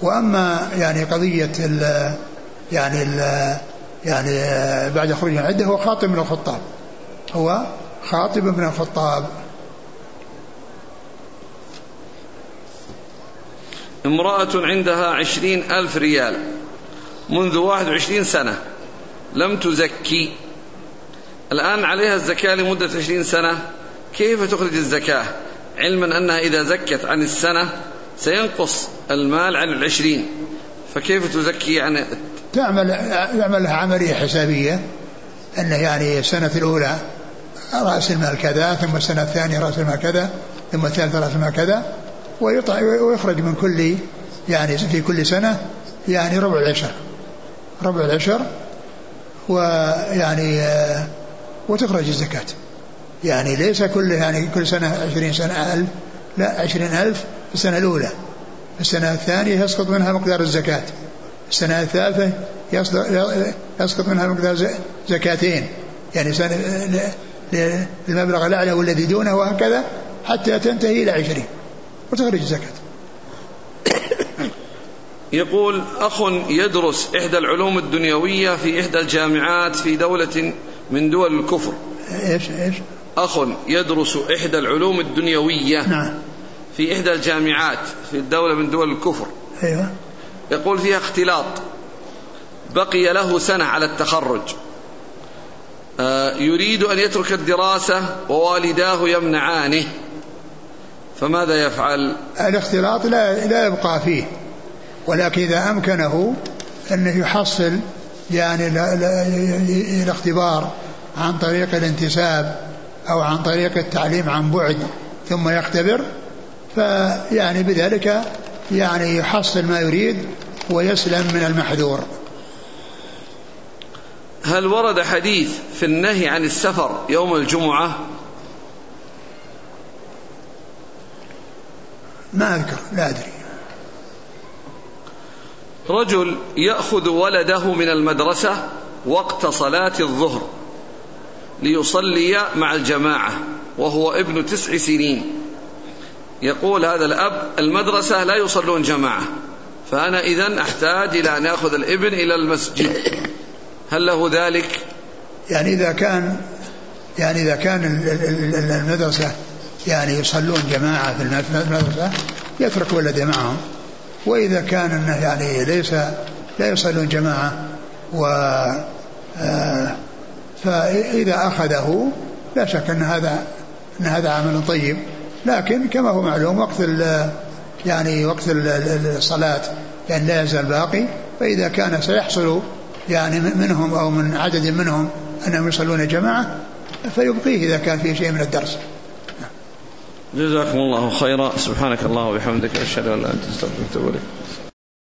وأما يعني قضية ال يعني ال يعني بعد خروج من العدة هو خاطب من الخطاب. هو خاطب من الخطاب. امرأة عندها عشرين ألف ريال. منذ واحد وعشرين سنة لم تزكي. الآن عليها الزكاة لمدة عشرين سنة. كيف تخرج الزكاة؟ علما أنها إذا زكت عن السنة سينقص المال عن العشرين. فكيف تزكي عن تعمل يعمل عملية حسابية. أنه يعني السنة الأولى رأس المال كذا ثم السنة الثانية رأس المال كذا ثم الثالثة رأس المال كذا. ويخرج من كل يعني في كل سنة يعني ربع العشر. ربع العشر ويعني وتخرج الزكاة. يعني ليس كل يعني كل سنة عشرين سنة ألف لا عشرين ألف في السنة الأولى. في السنة الثانية يسقط منها مقدار الزكاة. السنة الثالثة يسقط منها مقدار زكاتين. يعني سنة المبلغ الأعلى والذي دونه وهكذا حتى تنتهي إلى عشرين. وتخرج الزكاة. يقول أخ يدرس إحدى العلوم الدنيوية في إحدى الجامعات في دولة من دول الكفر. إيش إيش؟ أخ يدرس إحدى العلوم الدنيوية نعم. في إحدى الجامعات في الدولة من دول الكفر. أيوة. يقول فيها اختلاط. بقي له سنة على التخرج. آه، يريد أن يترك الدراسة ووالداه يمنعانه. فماذا يفعل؟ الاختلاط لا, لا يبقى فيه. ولكن إذا أمكنه أنه يحصل يعني الاختبار عن طريق الانتساب أو عن طريق التعليم عن بعد ثم يختبر فيعني بذلك يعني يحصل ما يريد ويسلم من المحذور. هل ورد حديث في النهي عن السفر يوم الجمعة؟ ما أذكر لا أدري. رجل يأخذ ولده من المدرسة وقت صلاة الظهر ليصلي مع الجماعة وهو ابن تسع سنين. يقول هذا الأب المدرسة لا يصلون جماعة فأنا إذا أحتاج إلى أن أخذ الابن إلى المسجد. هل له ذلك؟ يعني إذا كان يعني إذا كان المدرسة يعني يصلون جماعة في المدرسة يترك ولده معهم. وإذا كان أنه يعني ليس لا يصلون جماعة و آه، فإذا أخذه لا شك أن هذا أن هذا عمل طيب. لكن كما هو معلوم وقت يعني وقت الصلاة يعني لا يزال باقي. فإذا كان سيحصل يعني منهم أو من عدد منهم أنهم يصلون جماعة فيبقيه إذا كان فيه شيء من الدرس. جزاكم الله خيرا. سبحانك الله وبحمدك أشهد أن لا أنت أستغفرك وأتوب إليك.